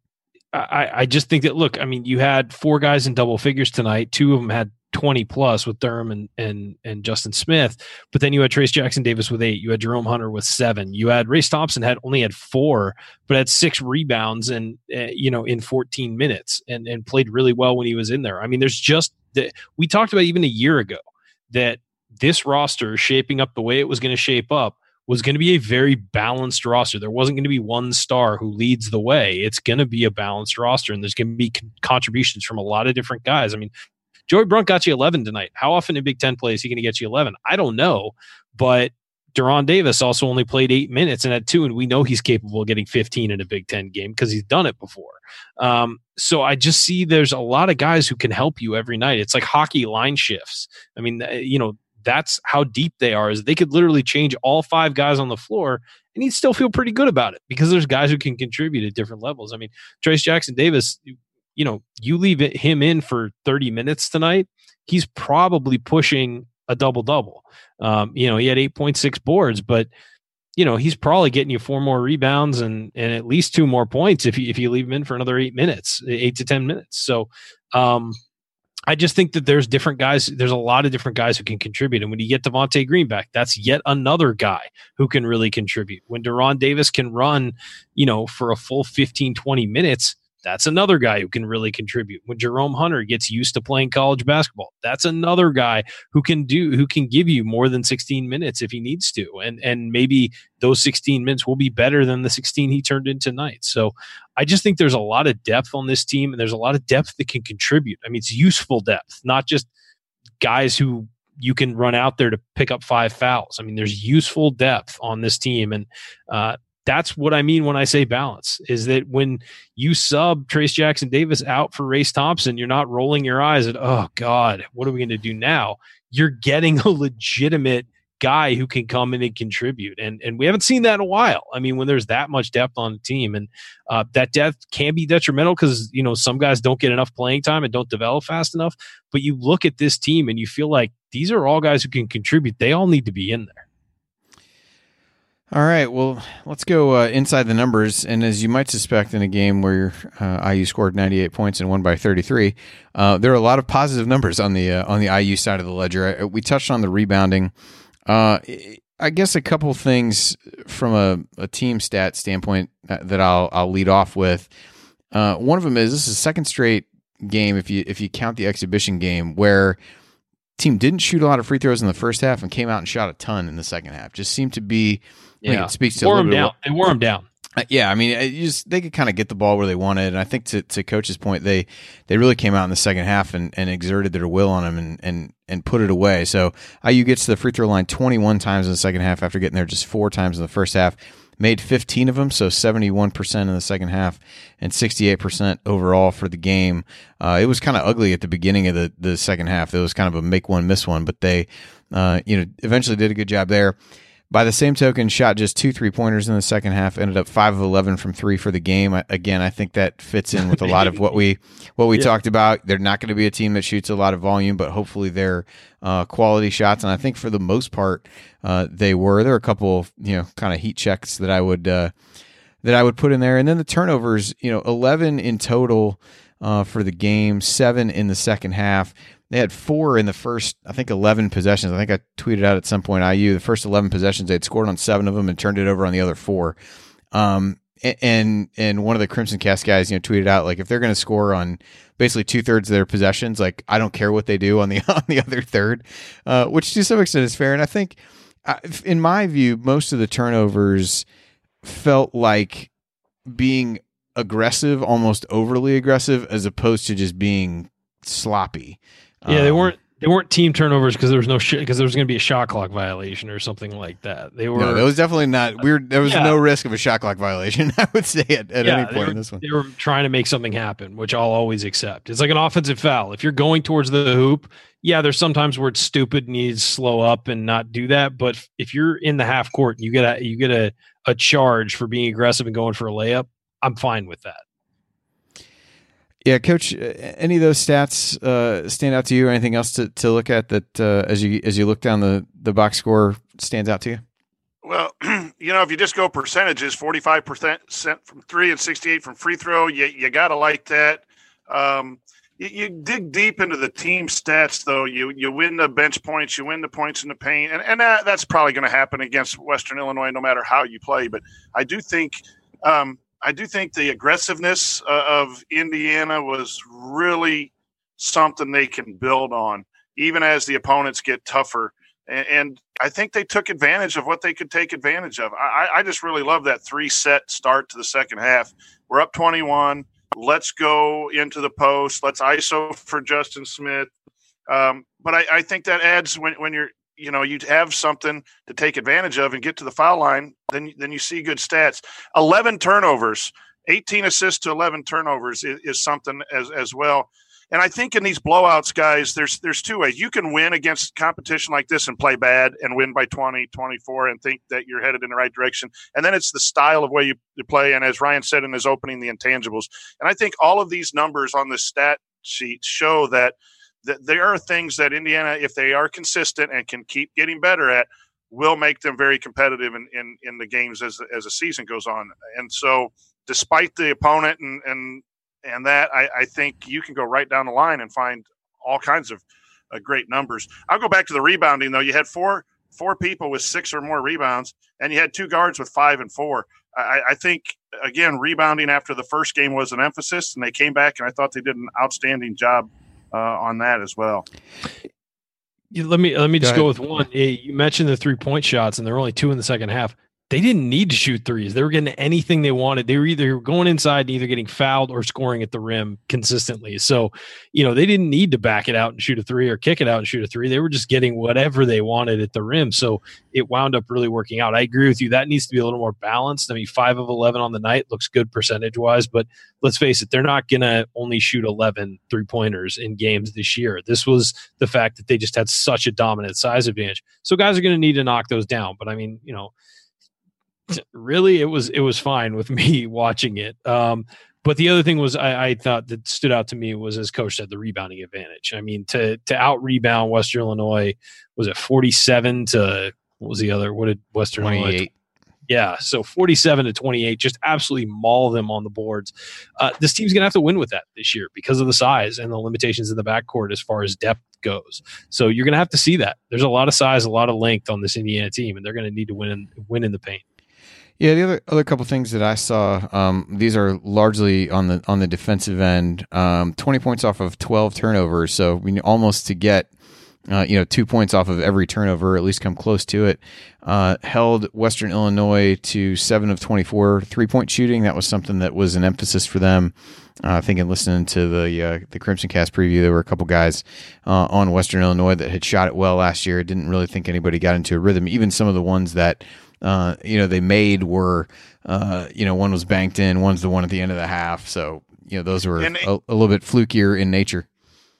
I, I just think that look, I mean, you had four guys in double figures tonight. Two of them had 20 plus with Durham and, and, and Justin Smith. But then you had Trayce Jackson Davis with eight. You had Jerome Hunter with seven. You had Race Thompson had only had four, but had six rebounds and, uh, you know, in 14 minutes and, and played really well when he was in there. I mean, there's just that we talked about even a year ago that this roster shaping up the way it was going to shape up was going to be a very balanced roster. There wasn't going to be one star who leads the way. It's going to be a balanced roster, and there's going to be con- contributions from a lot of different guys. I mean, Joey Brunk got you 11 tonight. How often in Big Ten play is he going to get you 11? I don't know, but De'Ron Davis also only played eight minutes and had two, and we know he's capable of getting 15 in a Big Ten game because he's done it before. Um, so I just see there's a lot of guys who can help you every night. It's like hockey line shifts. I mean, you know, that's how deep they are. Is they could literally change all five guys on the floor, and he'd still feel pretty good about it because there's guys who can contribute at different levels. I mean, Trayce Jackson Davis, you know, you leave it, him in for 30 minutes tonight, he's probably pushing a double double. Um, you know, he had 8.6 boards, but you know, he's probably getting you four more rebounds and and at least two more points if you if you leave him in for another eight minutes, eight to ten minutes. So um I just think that there's different guys. There's a lot of different guys who can contribute. And when you get Devonte Green back, that's yet another guy who can really contribute. When De'Ron Davis can run, you know, for a full 15, 20 minutes, that's another guy who can really contribute. When Jerome Hunter gets used to playing college basketball, that's another guy who can do who can give you more than 16 minutes if he needs to. And and maybe those 16 minutes will be better than the 16 he turned in tonight. So I just think there's a lot of depth on this team and there's a lot of depth that can contribute. I mean, it's useful depth, not just guys who you can run out there to pick up five fouls. I mean, there's useful depth on this team, and uh, that's what I mean when I say balance is that when you sub Trayce Jackson Davis out for Race Thompson, you're not rolling your eyes at, oh God, what are we going to do now? You're getting a legitimate guy who can come in and contribute. And and we haven't seen that in a while. I mean, when there's that much depth on the team, and uh, that depth can be detrimental because you know some guys don't get enough playing time and don't develop fast enough. But you look at this team and you feel like these are all guys who can contribute. They all need to be in there. All right, well, let's go uh, inside the numbers. And as you might suspect, in a game where uh, IU scored 98 points and won by 33, uh, there are a lot of positive numbers on the uh, on the IU side of the ledger. We touched on the rebounding. Uh, I guess a couple things from a, a, team stat standpoint uh, that I'll I'll lead off with. one of them is this is second straight game if you if you count the exhibition game where team didn't shoot a lot of free throws in the first half and came out and shot a ton in the second half. Just seemed to be yeah, it speaks to wore him down. They wore him down. Uh, yeah, I mean, just they could kind of get the ball where they wanted, and I think to, to coach's point, they they really came out in the second half and, and exerted their will on them and, and and put it away. So IU gets to the free throw line 21 times in the second half after getting there just four times in the first half. Made 15 of them, so 71% in the second half and 68% overall for the game. Uh, it was kind of ugly at the beginning of the, the second half. It was kind of a make one, miss one, but they, uh, you know, eventually did a good job there. By the same token, shot just two three pointers in the second half. Ended up five of eleven from three for the game. Again, I think that fits in with a lot of what we what we [laughs] yeah. talked about. They're not going to be a team that shoots a lot of volume, but hopefully they're uh, quality shots. And I think for the most part, uh, they were. There are a couple, you know, kind of heat checks that I would uh, that I would put in there, and then the turnovers. You know, eleven in total uh, for the game, seven in the second half. They had four in the first, I think, 11 possessions. I think I tweeted out at some point, IU, the first 11 possessions, they had scored on seven of them and turned it over on the other four. Um, and and one of the Crimson Cast guys, you know, tweeted out like if they're going to score on basically two thirds of their possessions, like I don't care what they do on the [laughs] on the other third, uh, which to some extent is fair. And I think, uh, in my view, most of the turnovers felt like being aggressive, almost overly aggressive, as opposed to just being sloppy. Yeah, they um, weren't they weren't team turnovers because there was no shit because there was going to be a shot clock violation or something like that. They were. No, there was definitely not. We were, there was yeah. no risk of a shot clock violation. [laughs] I would say at, at yeah, any point were, in this one. They were trying to make something happen, which I'll always accept. It's like an offensive foul. If you're going towards the hoop, yeah, there's sometimes where it's stupid and you slow up and not do that. But if you're in the half court and you get a you get a a charge for being aggressive and going for a layup, I'm fine with that. Yeah, coach. Uh, any of those stats uh, stand out to you? Or anything else to, to look at that uh, as you as you look down the the box score stands out to you? Well, [clears throat] you know, if you just go percentages, forty five percent from three and sixty eight from free throw, you you got to like that. Um, you, you, dig deep into the team stats, though. You you win the bench points, you win the points in the paint, and and that, that's probably going to happen against Western Illinois, no matter how you play. But I do think. Um, I do think the aggressiveness uh, of Indiana was really something they can build on, even as the opponents get tougher. And, and I think they took advantage of what they could take advantage of. I, I just really love that three set start to the second half. We're up 21. Let's go into the post. Let's ISO for Justin Smith. Um, but I, I, think that adds when, when you're you know you have something to take advantage of and get to the foul line, then then you see good stats. Eleven turnovers, eighteen assists to eleven turnovers is, is something as as well. And I think in these blowouts, guys, there's there's two ways. You can win against competition like this and play bad and win by 20, 24 and think that you're headed in the right direction. And then it's the style of way you, you play. And as Ryan said in his opening, the intangibles. And I think all of these numbers on the stat sheet show that – there are things that Indiana, if they are consistent and can keep getting better at, will make them very competitive in, in, in the games as as the season goes on. And so, despite the opponent and and and that, I, I think you can go right down the line and find all kinds of uh, great numbers. I'll go back to the rebounding though. You had four four people with six or more rebounds, and you had two guards with five and four. I, I think again, rebounding after the first game was an emphasis, and they came back, and I thought they did an outstanding job uh, on that as well. Let me let me just go, go with one. You mentioned the three point shots, and there were only two in the second half they didn't need to shoot threes. They were getting anything they wanted. They were either going inside and either getting fouled or scoring at the rim consistently. So, you know, they didn't need to back it out and shoot a three or kick it out and shoot a three. They were just getting whatever they wanted at the rim. So it wound up really working out. I agree with you. That needs to be a little more balanced. I mean, five of 11 on the night looks good percentage wise, but let's face it, they're not going to only shoot 11 three pointers in games this year. This was the fact that they just had such a dominant size advantage. So guys are going to need to knock those down. But I mean, you know, really it was it was fine with [laughs] me watching it um but the other thing was I, I, thought that stood out to me was as coach said the rebounding advantage. I mean to to out rebound western illinois was it 47 to what was the other what did western 28 illinois, yeah so 47 to 28 just absolutely maul them on the boards. Uh, this team's gonna have to win with that this year because of the size and the limitations in the backcourt as far as depth goes. So you're gonna have to see that. There's a lot of size a lot of length on this indiana team and they're gonna need to win in, win in the paint yeah, the other other couple things that I saw, um, these are largely on the on the defensive end. Um, Twenty points off of twelve turnovers, so we almost to get uh, you know, two points off of every turnover, at least come close to it. Uh, held Western Illinois to seven of 24 three point shooting. That was something that was an emphasis for them. Uh, I think in listening to the uh, the Crimson Cast preview, there were a couple guys uh, on Western Illinois that had shot it well last year. Didn't really think anybody got into a rhythm. Even some of the ones that uh, you know they made were uh, you know one was banked in, one's the one at the end of the half. So you know those were And- a, a little bit flukier in nature.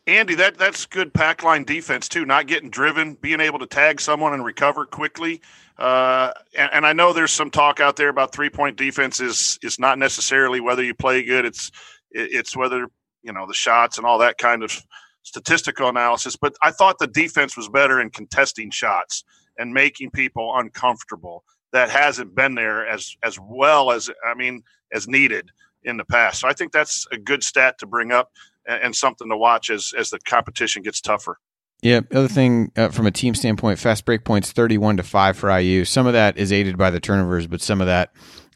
Andy, that that's good pack line defense too. Not getting driven, being able to tag someone and recover quickly. Uh, and, and I know there's some talk out there about three point defense is is not necessarily whether you play good. It's it- it's whether you know the shots and all that kind of statistical analysis. But I thought the defense was better in contesting shots and making people uncomfortable. That hasn't been there as as well as I mean as needed in the past. So I think that's a good stat to bring up and, and something to watch as as the competition gets tougher. Yeah. Other thing uh, from a team standpoint, fast break points thirty-one to five for IU. Some of that is aided by the turnovers, but some of that,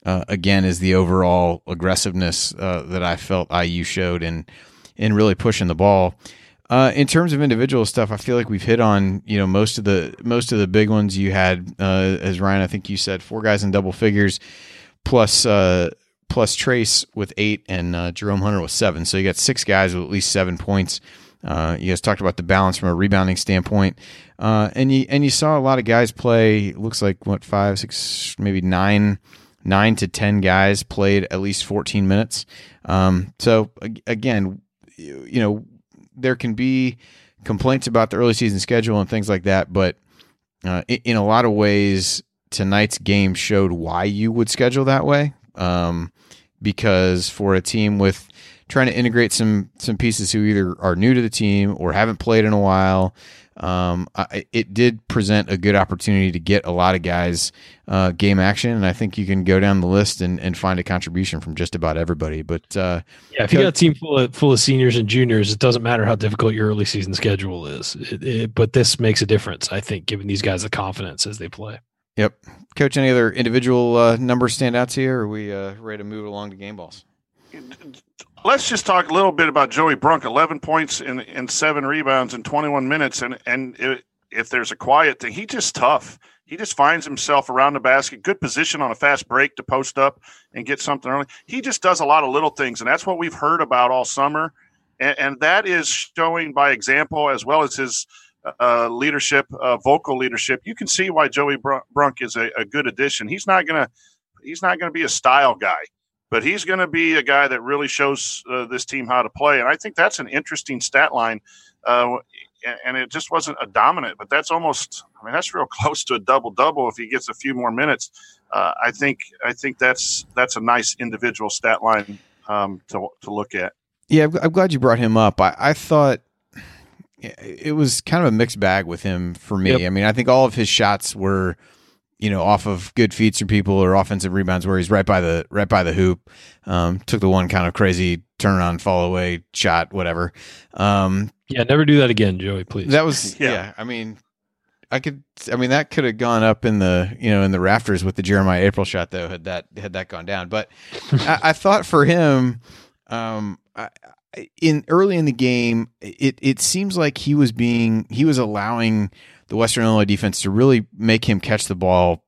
uh, again, is the overall aggressiveness uh, that I felt IU showed in in really pushing the ball. Uh, in terms of individual stuff, I feel like we've hit on you know most of the most of the big ones. You had, uh, as Ryan, I think you said, four guys in double figures, plus uh, plus Trayce with eight and uh, Jerome Hunter with seven. So you got six guys with at least seven points. Uh, you guys talked about the balance from a rebounding standpoint, uh, and you and you saw a lot of guys play. Looks like what five, six, maybe nine, nine to ten guys played at least fourteen minutes. Um, so again, you know there can be complaints about the early season schedule and things like that, but uh, in, a lot of ways, tonight's game showed why you would schedule that way. Um, because for a team with trying to integrate some some pieces who either are new to the team or haven't played in a while, um, I, it did present a good opportunity to get a lot of guys uh, game action, and I think you can go down the list and, and find a contribution from just about everybody. But uh, Yeah, if you got a team full of full of seniors and juniors, it doesn't matter how difficult your early season schedule is. It, it, but this makes a difference, I think, giving these guys the confidence as they play. Yep. Coach, any other individual uh, numbers stand out to you, or are we uh, ready to move along to game balls? Let's just talk a little bit about Joey Brunk. Eleven points and, and seven rebounds in 21 minutes, and and it, if there's a quiet thing, he just tough. He just finds himself around the basket, good position on a fast break to post up and get something early. He just does a lot of little things, and that's what we've heard about all summer, and, and that is showing by example as well as his uh, leadership, uh, vocal leadership. You can see why Joey Brunk, Brunk is a, a good addition. He's not gonna he's not gonna be a style guy but he's going to be a guy that really shows uh, this team how to play. And I think that's an interesting stat line. Uh, and it just wasn't a dominant, but that's almost, I mean, that's real [laughs] close to a double double if he gets a few more minutes. Uh, I think, I think that's, that's a nice individual stat line um, to, to look at. Yeah, I'm- I'm glad you brought him up. I, I thought it was kind of a mixed bag with him for me. Yep. I mean, I think all of his shots were, you know, off of good feeds from people or offensive rebounds where he's right by the right by the hoop. Um, took the one kind of crazy turn on fall away shot, whatever. Um, Yeah, never do that again, Joey. Please. that was [laughs] yeah. Yeah. I mean, I could. I mean, that could have gone up in the you know in the rafters with the Jeremiah April shot though. Had that had that gone down, but [laughs] I, I thought for him, um, I, I- in early in the game, it it seems like he was being he was allowing the Western Illinois defense to really make him catch the ball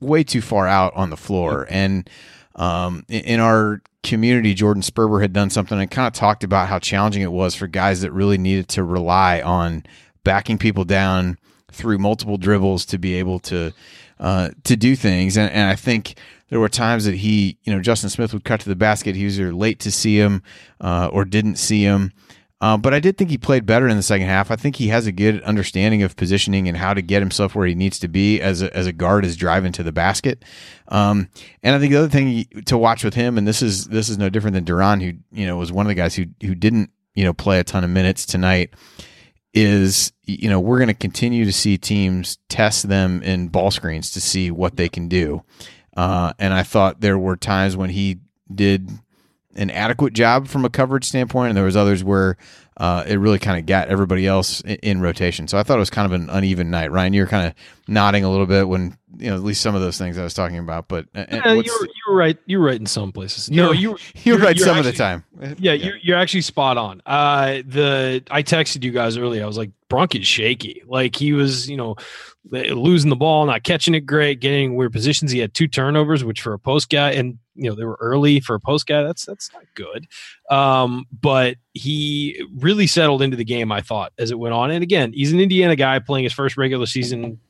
way too far out on the floor and. Um, in- our community, Jordan Sperber had done something and kind of talked about how challenging it was for guys that really needed to rely on backing people down through multiple dribbles to be able to uh, to do things. And, and I think there were times that he, you know, Justin Smith would cut to the basket. He was either late to see him uh, or didn't see him. Uh, but I did think he played better in the second half. I think he has a good understanding of positioning and how to get himself where he needs to be as a, as a guard is driving to the basket. Um, and I think the other thing to watch with him, and this is this is no different than De'Ron, who you know was one of the guys who who didn't you know play a ton of minutes tonight, is you know we're going to continue to see teams test them in ball screens to see what they can do. Uh, and I thought there were times when he did an adequate job from a coverage standpoint, and there was others where uh, it really kind of got everybody else in, in rotation. So I thought it was kind of an uneven night. Ryan, you were kind of nodding a little bit when you know at least some of those things I was talking about. But uh, Yeah, you're you're right. You're right in some places. No, You're- you [laughs] you're, you're- right you're some of the actually- time. yeah, you're you're actually spot on. Uh, the I texted you guys earlier. I was like, Brunk is shaky. Like he was, you know, losing the ball, not catching it great, getting weird positions. He had two turnovers, which for a post guy, and you know they were early for a post guy. That's that's not good. Um, but he really settled into the game. I thought as it went on, and again, he's an Indiana guy playing his first regular season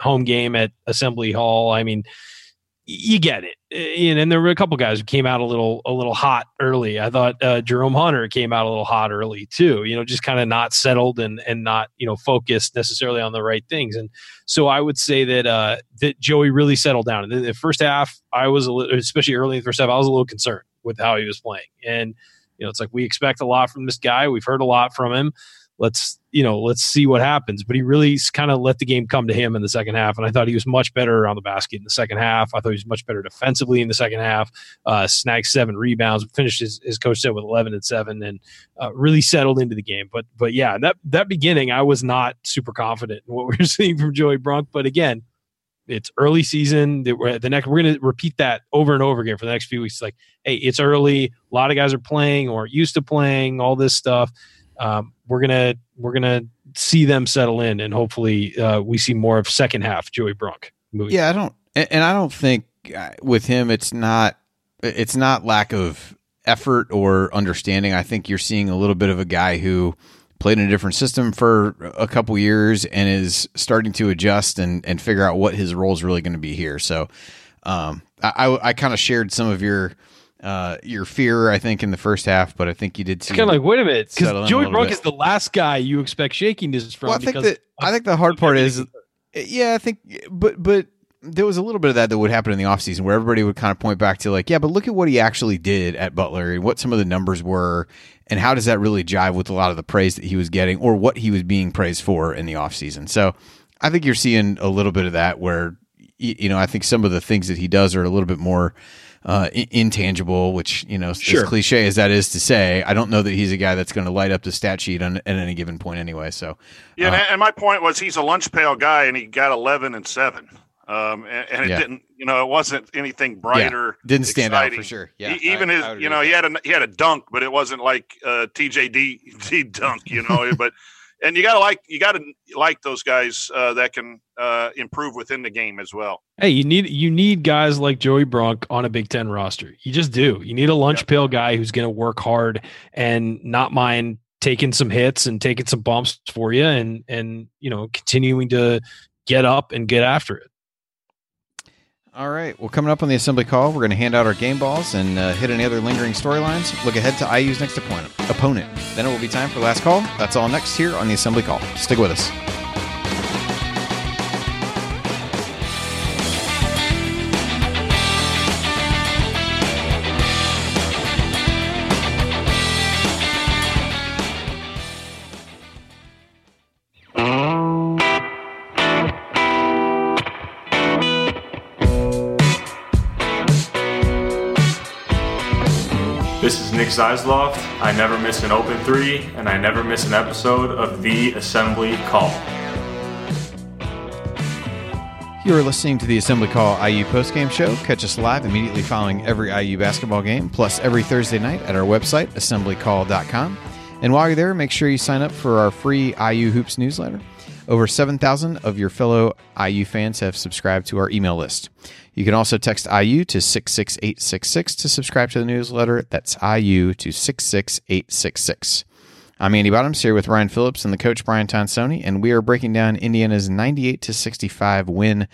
home game at Assembly Hall. I mean, you get it. And, there were a couple guys who came out a little a little hot early. I thought uh, Jerome Hunter came out a little hot early too. You know, just kind of not settled and and not you know focused necessarily on the right things. And so I would say that uh, that Joey really settled down. In the first half, I was a little, especially early in the first half, I was a little concerned with how he was playing. And you know, it's like we expect a lot from this guy. We've heard a lot from him let's you know let's see what happens but he really kind of let the game come to him in the second half and i thought he was much better around the basket in the second half i thought he was much better defensively in the second half uh, snagged seven rebounds finished his, his coach said with 11 and 7 and uh, really settled into the game but but yeah that that beginning i was not super confident in what we were [laughs] seeing from joey brunk but again it's early season. The next we're going to repeat that over and over again for the next few weeks. Like, hey, it's early. A lot of guys are playing or used to playing all this stuff um, we're gonna we're gonna see them settle in, and hopefully uh, we see more of second half Joey Brunk. Moving. Yeah, I don't, and I don't think uh, with him it's not it's not lack of effort or understanding. I think you're seeing a little bit of a guy who played in a different system for a couple years and is starting to adjust and, and figure out what his role is really going to be here. So um, I, I, I kind of shared some of your uh, your fear, I think, in the first half, but I think you did see. Kind of like, wait a minute, because Joey Brunk is the last guy you expect shakiness from. Well, I think that I think the hard part is, yeah, I think, but but there was a little bit of that that would happen in the offseason where everybody would kind of point back to like, yeah, but look at what he actually did at Butler and what some of the numbers were, and how does that really jive with a lot of the praise that he was getting or what he was being praised for in the offseason. So I think you're seeing a little bit of that where, you know, I think some of the things that he does are a little bit more uh, intangible, which you know, sure. as cliche as that is to say, I don't know that he's a guy that's going to light up the stat sheet on, at any given point anyway. So, yeah, uh, and my point was he's a lunch pail guy, and he got eleven and seven. Um, and, and, it yeah. didn't, you know, it wasn't anything brighter. Yeah. Didn't stand exciting. out for sure. Yeah, he, even I, his, I you know, he had a he had a dunk, but it wasn't like uh, TJD [laughs] dunk, you know. but and you gotta like you gotta like those guys uh, that can uh, improve within the game as well. Hey, you need you need guys like Joey Brunk on a Big Ten roster. You just do. You need a lunch pail guy who's going to work hard and not mind taking some hits and taking some bumps for you, and and you know continuing to get up and get after it. All right. Well, coming up on the assembly call, we're going to hand out our game balls and uh, hit any other lingering storylines. Look ahead to IU's next opponent. Opponent. Then it will be time for last call. That's all next here on the assembly call. Stick with us. Zeisloft. I never miss an open three, and I never miss an episode of The Assembly Call. You are listening to the Assembly Call IU postgame show. Catch us live immediately following every IU basketball game, plus every Thursday night at our website, assemblycall.com. And while you're there, make sure you sign up for our free IU Hoops newsletter. Over 7,000 of your fellow IU fans have subscribed to our email list. You can also text IU to 66866 to subscribe to the newsletter. That's IU to 66866. I'm Andy Bottoms here with Ryan Phillips and the coach Brian Tonsoni, and we are breaking down Indiana's 98 to 65 win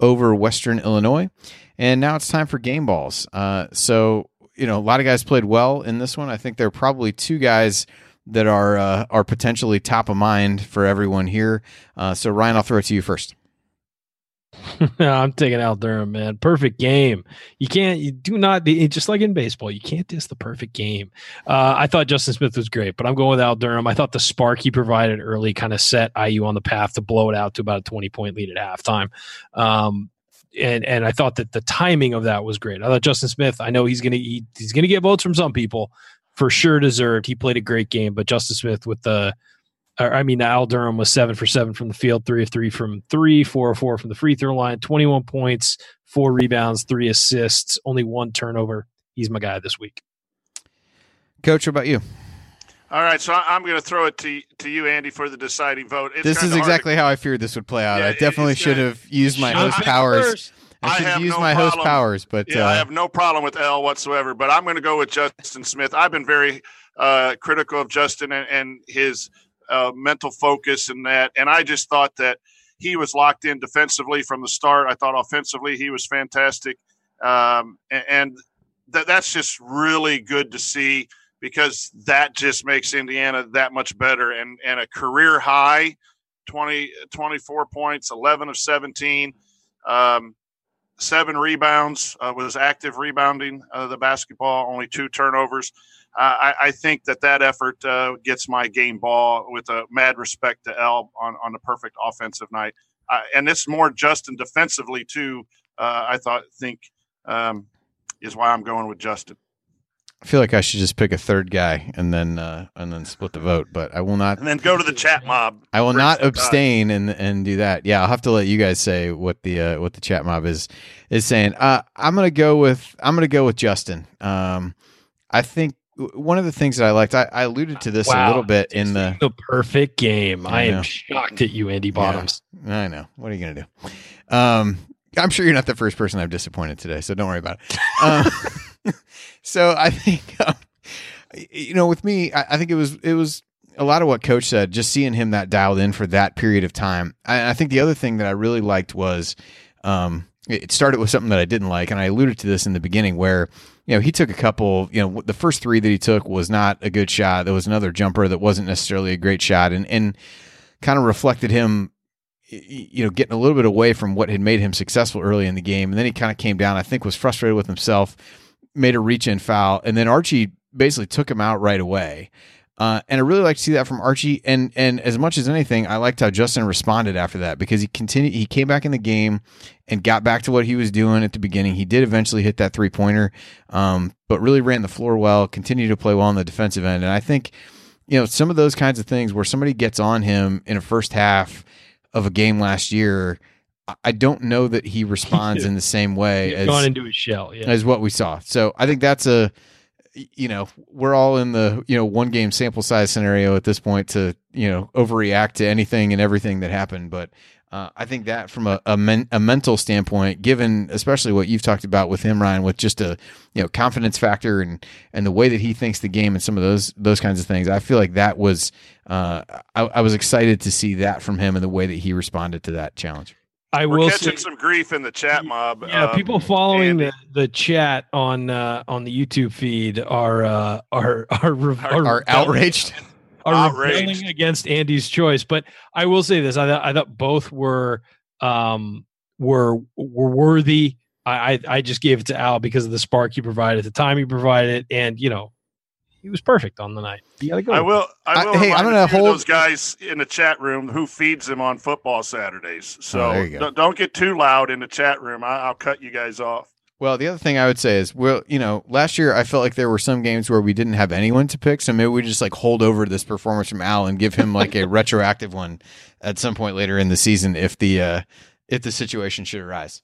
over Western Illinois. And now it's time for game balls. Uh, so, you know, a lot of guys played well in this one. I think there are probably two guys that are uh, are potentially top of mind for everyone here. Uh, so, Ryan, I'll throw it to you first. [laughs] I'm taking Al Durham, man. Perfect game. You can't, you do not, just like in baseball, you can't diss the perfect game. Uh, I thought Justin Smith was great, but I'm going with Al Durham. I thought the spark he provided early kind of set IU on the path to blow it out to about a 20 point lead at halftime. Um, and and I thought that the timing of that was great. I thought Justin Smith. I know he's gonna he, he's gonna get votes from some people, for sure deserved. He played a great game, but Justin Smith with the I mean, Al Durham was seven for seven from the field, three of three from three, four of four from the free throw line, 21 points, four rebounds, three assists, only one turnover. He's my guy this week. Coach, what about you? All right, so I- I'm going to throw it to to you, Andy, for the deciding vote. It's this is kinda to- exactly how I feared this would play out. Yeah, I definitely should gonna- have used my host pick powers. first. I I should have have used no my host powers, but Yeah, uh, I have no problem with Al whatsoever, but I'm going to go with Justin Smith. I've been very uh, critical of Justin and, and his uh, mental focus and that, and I just thought that he was locked in defensively from the start. I thought offensively he was fantastic, um, and, that that's just really good to see because that just makes Indiana that much better. And and a career high 20 24 points 11 of 17 um, seven rebounds uh, was active rebounding uh, the basketball only two turnovers I, I think that that effort uh, gets my game ball with a mad respect to Al on, on the perfect offensive night uh, and it's more Justin defensively too uh, I thought think um, is why I'm going with Justin I feel like I should just pick a third guy and then uh, and then split the vote. But I will not. and then go to the chat mob I will not some abstain and and do that. Yeah, I'll have to let you guys say what the uh, what the chat mob is is saying. Uh, I'm gonna go with I'm gonna go with Justin. Um, I think w- one of the things that I liked, I, I alluded to this a little bit in the. The perfect game. I I, am shocked at you, Andy Bottoms. I know. What are you gonna do? Um, I'm sure you're not the first person I've disappointed today, so don't worry about it. [laughs] Um, [laughs] so I think, [laughs] um, you know, with me, I, I think it was it was a lot of what Coach said. Just seeing him that dialed in for that period of time. I, I think the other thing that I really liked was, um, it started with something that I didn't like, and I alluded to this in the beginning, where you know he took a couple. You know, the first three that he took was not a good shot. There was another jumper that wasn't necessarily a great shot, and and kind of reflected him you know, getting a little bit away from what had made him successful early in the game. And then he kind of came down, I think was frustrated with himself, made a reach in foul. And then Archie basically took him out right away. Uh, and I really like to see that from Archie. And, and as much as anything, I liked how Justin responded after that because he continued, he came back in the game and got back to what he was doing at the beginning. He did eventually hit that three pointer, um, but really ran the floor well, continued to play well on the defensive end. And I think, you know, some of those kinds of things where somebody gets on him in a first half of a game last year, I- don't know that he [laughs] responds in the same way He's as gone into his shell. Yeah. as what we saw. So I think that's a you know, we're all in the, you know, one game sample size scenario at this point to, you know, overreact to anything and everything that happened, but uh, I think that from a a, men, a mental standpoint, given especially what you've talked about with him, Ryan, with just a you know confidence factor and and the way that he thinks the game and some of those those kinds of things, I feel like that was uh, I, I was excited to see that from him and the way that he responded to that challenge. I We're will catching say, some grief in the chat mob. yeah, um, people following Andy. the, the chat on uh, on the YouTube feed are uh, are are, Are- are, Are outraged. are Outraged. rebelling against Andy's choice. But I will say this: I thought I thought both were um, were were worthy. I, I I just gave it to Al because of the spark he provided, the time he provided, and you know he was perfect on the night. You gotta go. I will. I I- will. hey, I'm gonna hold- those guys in the chat room who feeds them on football Saturdays. So Oh, there you go. don't, don't get too loud in the chat room. I, I'll cut you guys off. Well, the other thing I would say is, well, you know, last year I felt like there were some games where we didn't have anyone to pick, so maybe we just like hold over this performance from Al and give him like a [laughs] retroactive one at some point later in the season if the uh, if the situation should arise.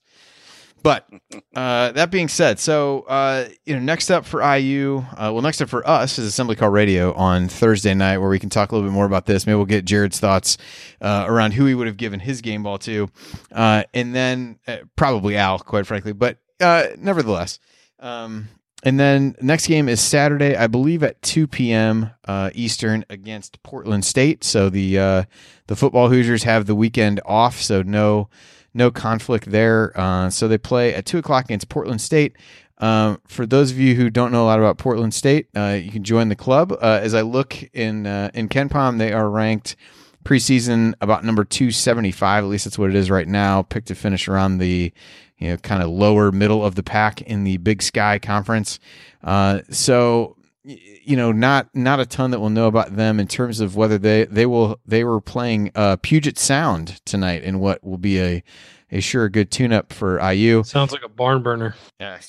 But uh, that being said, so uh, you know, next up for IU, uh, well, next up for us is Assembly Call Radio on Thursday night, where we can talk a little bit more about this. Maybe we'll get Jared's thoughts uh, around who he would have given his game ball to, uh, and then uh, probably Al, quite frankly. But nevertheless, um, and then next game is Saturday, I believe, at two p.m. Uh, Eastern against Portland State. So the uh, the football Hoosiers have the weekend off, so no no conflict there. Uh, so they play at two o'clock against Portland State. Um, for those of you who don't know a lot about Portland State, uh, you can join the club. Uh, as I look in uh, in KenPom, they are ranked preseason about number two seventy five. At least that's what it is right now. Picked to finish around the you know kind of lower middle of the pack in the Big Sky Conference. Uh, so you know not not a ton that we'll know about them in terms of whether they they will they were playing uh, Puget Sound tonight in what will be a a sure good tune up for IU. Sounds like a barn burner. Yeah.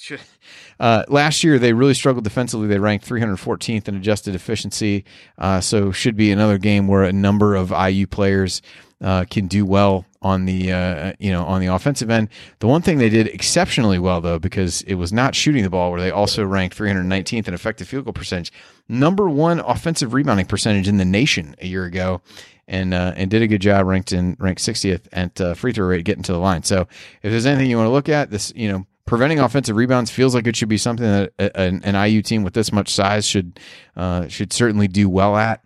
Uh, last year they really struggled defensively. They ranked 314th in adjusted efficiency, uh, so should be another game where a number of IU players uh, can do well on the uh, you know on the offensive end. The one thing they did exceptionally well though, because it was not shooting the ball, where they also ranked 319th in effective field goal percentage, number one offensive rebounding percentage in the nation a year ago, and uh, and did a good job, ranked in ranked 60th at uh, free throw rate getting to the line. So if there's anything you want to look at, this you know preventing offensive rebounds feels like it should be something that an, an IU team with this much size should uh, should certainly do well at.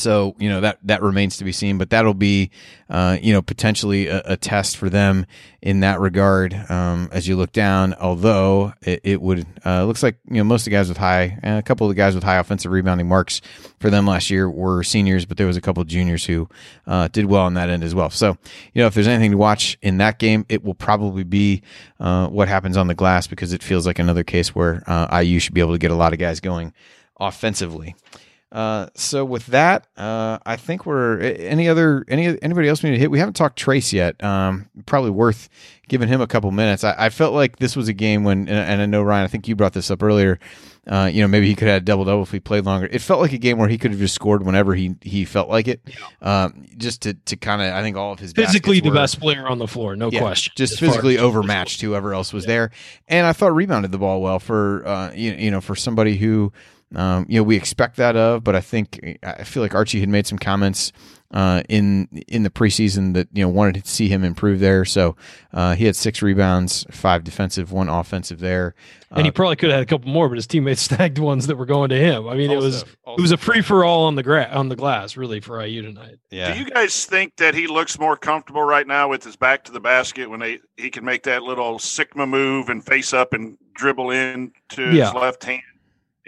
So you know that that remains to be seen, but that'll be uh, you know potentially a, a, test for them in that regard um, as you look down. Although it, it would uh, looks like you know most of the guys with high, a couple of the guys with high offensive rebounding marks for them last year were seniors, but there was a couple of juniors who uh, did well on that end as well. So you know if there's anything to watch in that game, it will probably be uh, what happens on the glass because it feels like another case where uh, IU should be able to get a lot of guys going offensively. Uh, so with that, uh, I think we're any other any anybody else we need to hit. We haven't talked Trayce yet. Um, probably worth giving him a couple minutes. I, I felt like this was a game when, and, I know Ryan, I think you brought this up earlier. Uh, you know, maybe he could have double double if he played longer. It felt like a game where he could have just scored whenever he he felt like it. Yeah. Um, just to to kind of, I think all of his physically the were, best player on the floor, no yeah, question. Just physically overmatched whoever else was yeah. there, and I thought rebounded the ball well for uh, you, you know for somebody who um, you know, we expect that of, but I think I feel like Archie had made some comments uh, in in the preseason that you know wanted to see him improve there. So uh, he had six rebounds, five defensive, one offensive there, and he uh, probably could have had a couple more, but his teammates [laughs] snagged ones that were going to him. I mean, also, it was also, it was a free for all on the gra- on the glass, really, for IU tonight. Yeah. Do you guys think that he looks more comfortable right now with his back to the basket when they he can make that little Sigma move and face up and dribble in to yeah. his left hand?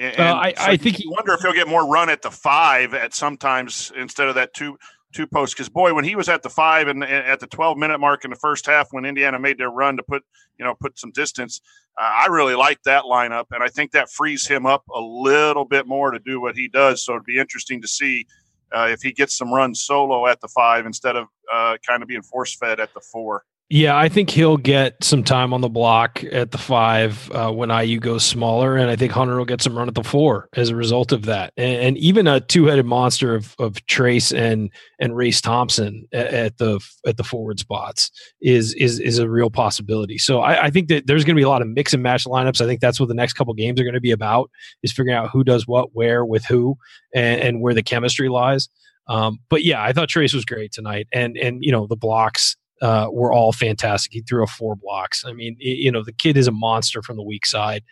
And uh, I, so I think you wonder if he'll get more run at the five at sometimes instead of that two two posts. Because boy, when he was at the five and, and, at the twelve minute mark in the first half, when Indiana made their run to put you know put some distance, uh, I really like that lineup, and I think that frees him up a little bit more to do what he does. So it'd be interesting to see. Uh, if he gets some runs solo at the five instead of uh, kind of being force fed at the four. Yeah, I think he'll get some time on the block at the five uh, when IU goes smaller, and I think Hunter will get some run at the four as a result of that. And, and even a two-headed monster of, of Trayce and and Race Thompson at, at, the at the forward spots is is is a real possibility. So I, I think that there's going to be a lot of mix and match lineups. I think that's what the next couple games are going to be about: is figuring out who does what, where, with who, and, and where the chemistry lies. Um, but yeah, I thought Trayce was great tonight, and and you know the blocks uh, were all fantastic. He threw a four blocks. I mean, it, you know, the kid is a monster from the weak side,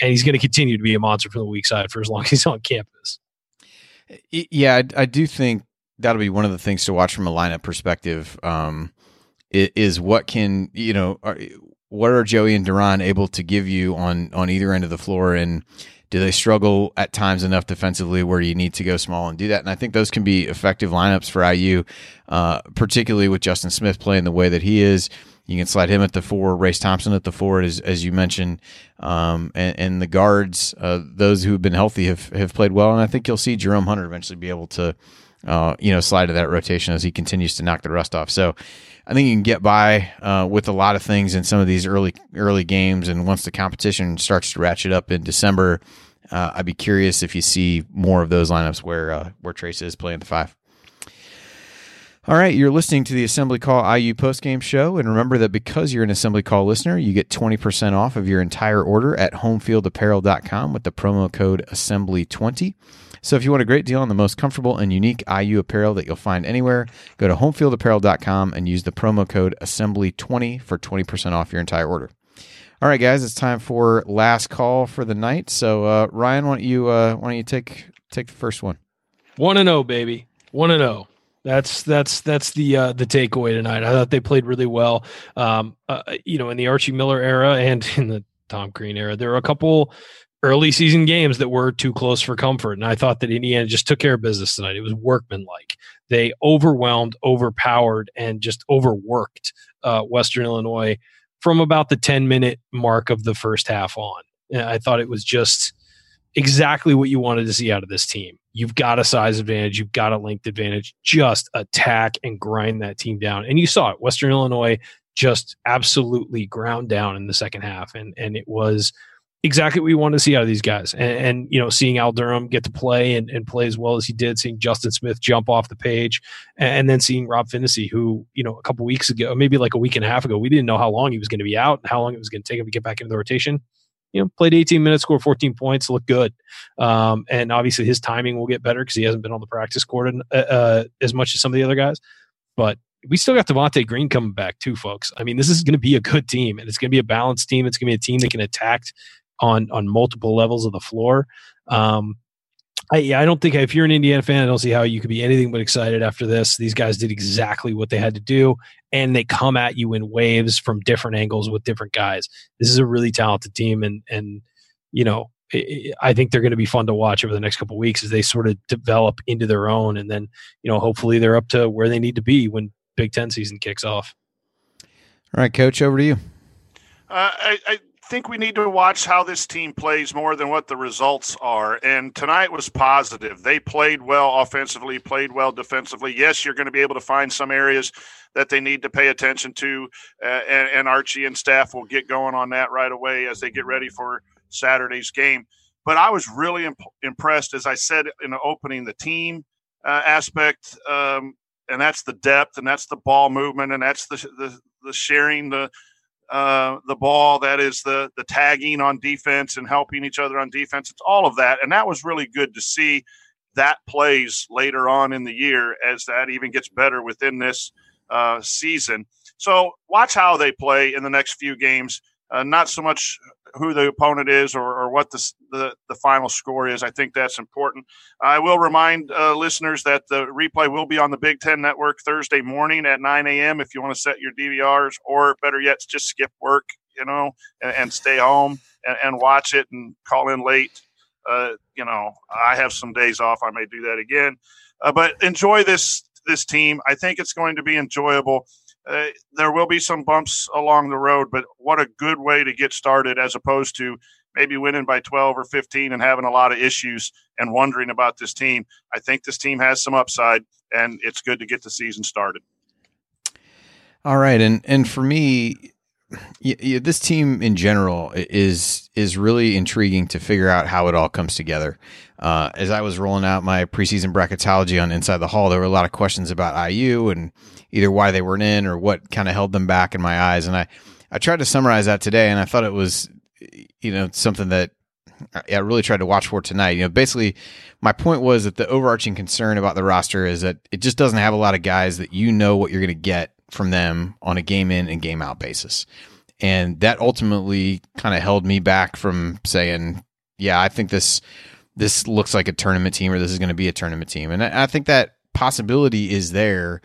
and he's going to continue to be a monster from the weak side for as long [laughs] as he's on campus. Yeah, I, I do think that'll be one of the things to watch from a lineup perspective. Um, is what can you know? Are, what are Joey and De'Ron able to give you on on either end of the floor and do they struggle at times enough defensively where you need to go small and do that? And I think those can be effective lineups for IU, uh, particularly with Justin Smith playing the way that he is. You can slide him at the four, Race Thompson at the four, as, as you mentioned, um, and, and, the guards, uh, those who have been healthy have, have played well, and I think you'll see Jerome Hunter eventually be able to, uh, you know, slide to that rotation as he continues to knock the rust off. So, I think you can get by uh, with a lot of things in some of these early early games, and once the competition starts to ratchet up in December, uh, I'd be curious if you see more of those lineups where uh, where Trayce is playing the five. All right, you're listening to the Assembly Call IU postgame show, and remember that because you're an Assembly Call listener, you get 20% off of your entire order at homefieldapparel.com with the promo code Assembly20. So if you want a great deal on the most comfortable and unique IU apparel that you'll find anywhere, go to homefieldapparel.com and use the promo code Assembly20 for 20% off your entire order. All right, guys, it's time for last call for the night. So, uh, Ryan, why don't you uh, why don't you take take the first one? One and zero, oh, baby. One and zero. Oh. That's that's that's the uh, the takeaway tonight. I thought they played really well. Um, uh, you know, in the Archie Miller era and [laughs] in the Tom Crean era, there were a couple early season games that were too close for comfort, and I thought that Indiana just took care of business tonight. It was workmanlike. They overwhelmed, overpowered, and just overworked uh, Western Illinois from about the 10 minute mark of the first half on. I thought it was just exactly what you wanted to see out of this team. You've got a size advantage, you've got a length advantage. Just attack and grind that team down. And you saw it. Western Illinois just absolutely ground down in the second half. And and it was exactly what we want to see out of these guys. And, and, you know, seeing Al Durham get to play and, and play as well as he did, seeing Justin Smith jump off the page, and, and then seeing Rob Phinisee, who, you know, a couple weeks ago, maybe like a week and a half ago, we didn't know how long he was going to be out and how long it was going to take him to get back into the rotation. You know, played 18 minutes, scored 14 points, looked good. Um, and obviously his timing will get better because he hasn't been on the practice court uh, uh, as much as some of the other guys. But we still got Devonte Green coming back too, folks. I mean, this is going to be a good team, and it's going to be a balanced team. It's going to be a team that can attack on on multiple levels of the floor. Um, I, I don't think if you're an Indiana fan, I don't see how you could be anything but excited after this. These guys did exactly what they had to do, and they come at you in waves from different angles with different guys. This is a really talented team, and and you know I think they're going to be fun to watch over the next couple weeks as they sort of develop into their own, and then you know hopefully they're up to where they need to be when Big Ten season kicks off. All right, Coach, over to you. Uh, I, I think we need to watch how this team plays more than what the results are. And tonight was positive. They played well offensively, played well defensively. Yes, you're going to be able to find some areas that they need to pay attention to, uh, and, and, Archie and staff will get going on that right away as they get ready for Saturday's game. But I was really imp- impressed, as I said in the opening, the team uh, aspect, um, and that's the depth, and that's the ball movement, and that's the the, the sharing the uh, the ball, that is the the tagging on defense and helping each other on defense. It's all of that, and that was really good to see. That plays later on in the year as that even gets better within this uh, season. So watch how they play in the next few games. Uh, not so much who the opponent is or, or what the, the, the final score is. I think that's important. I will remind uh, listeners that the replay will be on the Big Ten Network Thursday morning at 9 a.m. If you want to set your DVRs, or better yet, just skip work, you know, and, and stay home and, and, watch it and call in late. Uh, you know, I have some days off. I may do that again, uh, but enjoy this this team. I think it's going to be enjoyable. Uh, there will be some bumps along the road, but what a good way to get started as opposed to maybe winning by 12 or 15 and having a lot of issues and wondering about this team. I think this team has some upside, and it's good to get the season started. All right, and and for me, this team in general is is really intriguing to figure out how it all comes together. Uh, as I was rolling out my preseason bracketology on Inside the Hall, there were a lot of questions about IU and either why they weren't in or what kind of held them back in my eyes. And I, I tried to summarize that today, and I thought it was, you know, something that I really tried to watch for tonight. You know, basically, my point was that the overarching concern about the roster is that it just doesn't have a lot of guys that you know what you're going to get from them on a game in and game out basis. And that ultimately kind of held me back from saying, yeah, I think this this looks like a tournament team or this is going to be a tournament team. And I, think that possibility is there.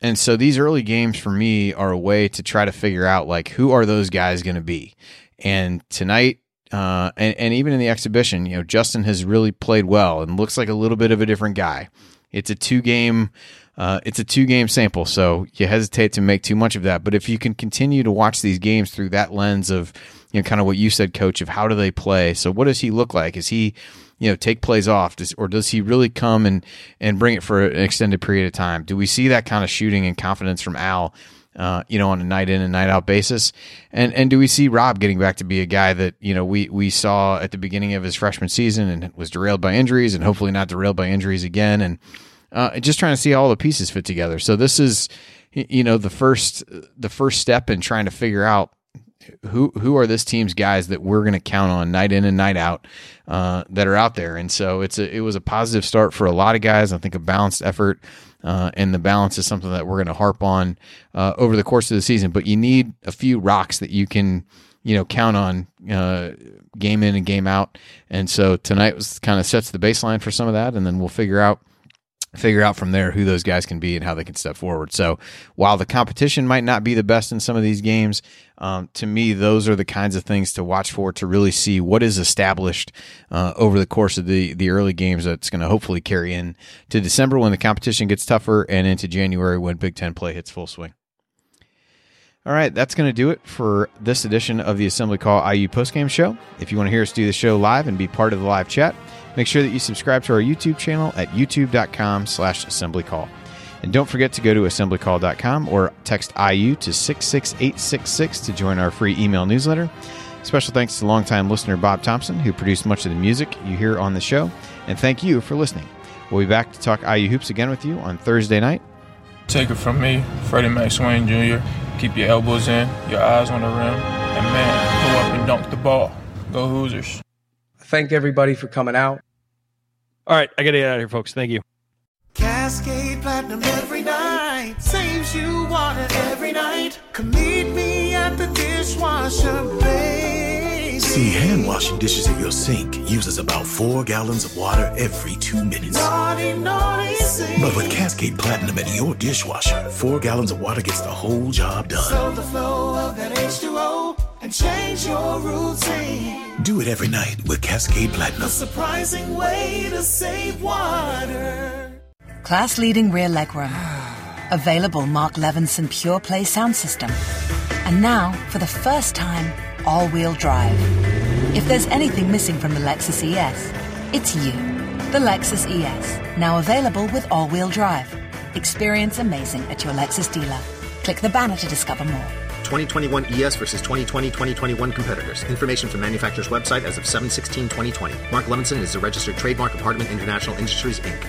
And so these early games for me are a way to try to figure out like who are those guys going to be. And tonight, uh, and, and even in the exhibition, you know, Justin has really played well and looks like a little bit of a different guy. It's a two game, uh, it's a two game sample, so you hesitate to make too much of that. But if you can continue to watch these games through that lens of, you know, kind of what you said, coach, of how do they play? So what does he look like? Is he you know take plays off? Does, or does he really come and and bring it for an extended period of time? Do we see that kind of shooting and confidence from al uh, you know, on a night in and night out basis, and and do we see Rob getting back to be a guy that you know we we saw at the beginning of his freshman season and was derailed by injuries and hopefully not derailed by injuries again, and uh, just trying to see all the pieces fit together. So this is, you know, the first the first step in trying to figure out who who are this team's guys that we're going to count on night in and night out uh, that are out there. And so it's a, it was a positive start for a lot of guys. I think a balanced effort, uh, and the balance is something that we're going to harp on uh, over the course of the season. But you need a few rocks that you can you know count on uh, game in and game out. And so tonight was kind of sets the baseline for some of that, and then we'll figure out figure out from there who those guys can be and how they can step forward. So while the competition might not be the best in some of these games, um, to me, those are the kinds of things to watch for to really see what is established uh, over the course of the, the early games that's going to hopefully carry in to December when the competition gets tougher and into January when Big Ten play hits full swing. All right, that's going to do it for this edition of the Assembly Call IU postgame show. If you want to hear us do the show live and be part of the live chat, Make sure that you subscribe to our YouTube channel at youtube.com slash assemblycall. And don't forget to go to assemblycall.com or text IU to 66866 to join our free email newsletter. Special thanks to longtime listener Bob Thompson, who produced much of the music you hear on the show. And thank you for listening. We'll be back to talk IU Hoops again with you on Thursday night. Take it from me, Freddie Mac Swain Jr. Keep your elbows in, your eyes on the rim, and man, go up and dunk the ball. Go Hoosiers. Thank everybody for coming out. All right, I got to get out of here, folks. Thank you. Cascade Platinum every night saves you water every night. Come meet me at the dishwasher bay. See, hand washing dishes in your sink uses about four gallons of water every two minutes. Naughty, naughty, sing. But with Cascade Platinum in your dishwasher, four gallons of water gets the whole job done. Slow the flow of that H2O and change your routine. Do it every night with Cascade Platinum. A surprising way to save water. Class leading rear legroom. Available Mark Levinson Pure Play sound system. And now, for the first time, all wheel drive. If there's anything missing from the Lexus ES, it's you. The Lexus ES, now available with all wheel drive. Experience amazing at your Lexus dealer. Click the banner to discover more. 2021 ES versus 2020 2021 competitors. Information from manufacturer's website as of 7 16 2020. Mark Levinson is a registered trademark of Harman International Industries, Inc.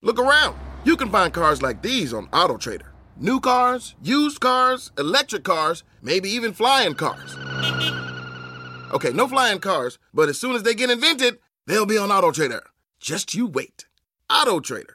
Look around. You can find cars like these on AutoTrader. New cars, used cars, electric cars, maybe even flying cars. Okay, no flying cars, but as soon as they get invented, they'll be on AutoTrader. Just you wait. AutoTrader.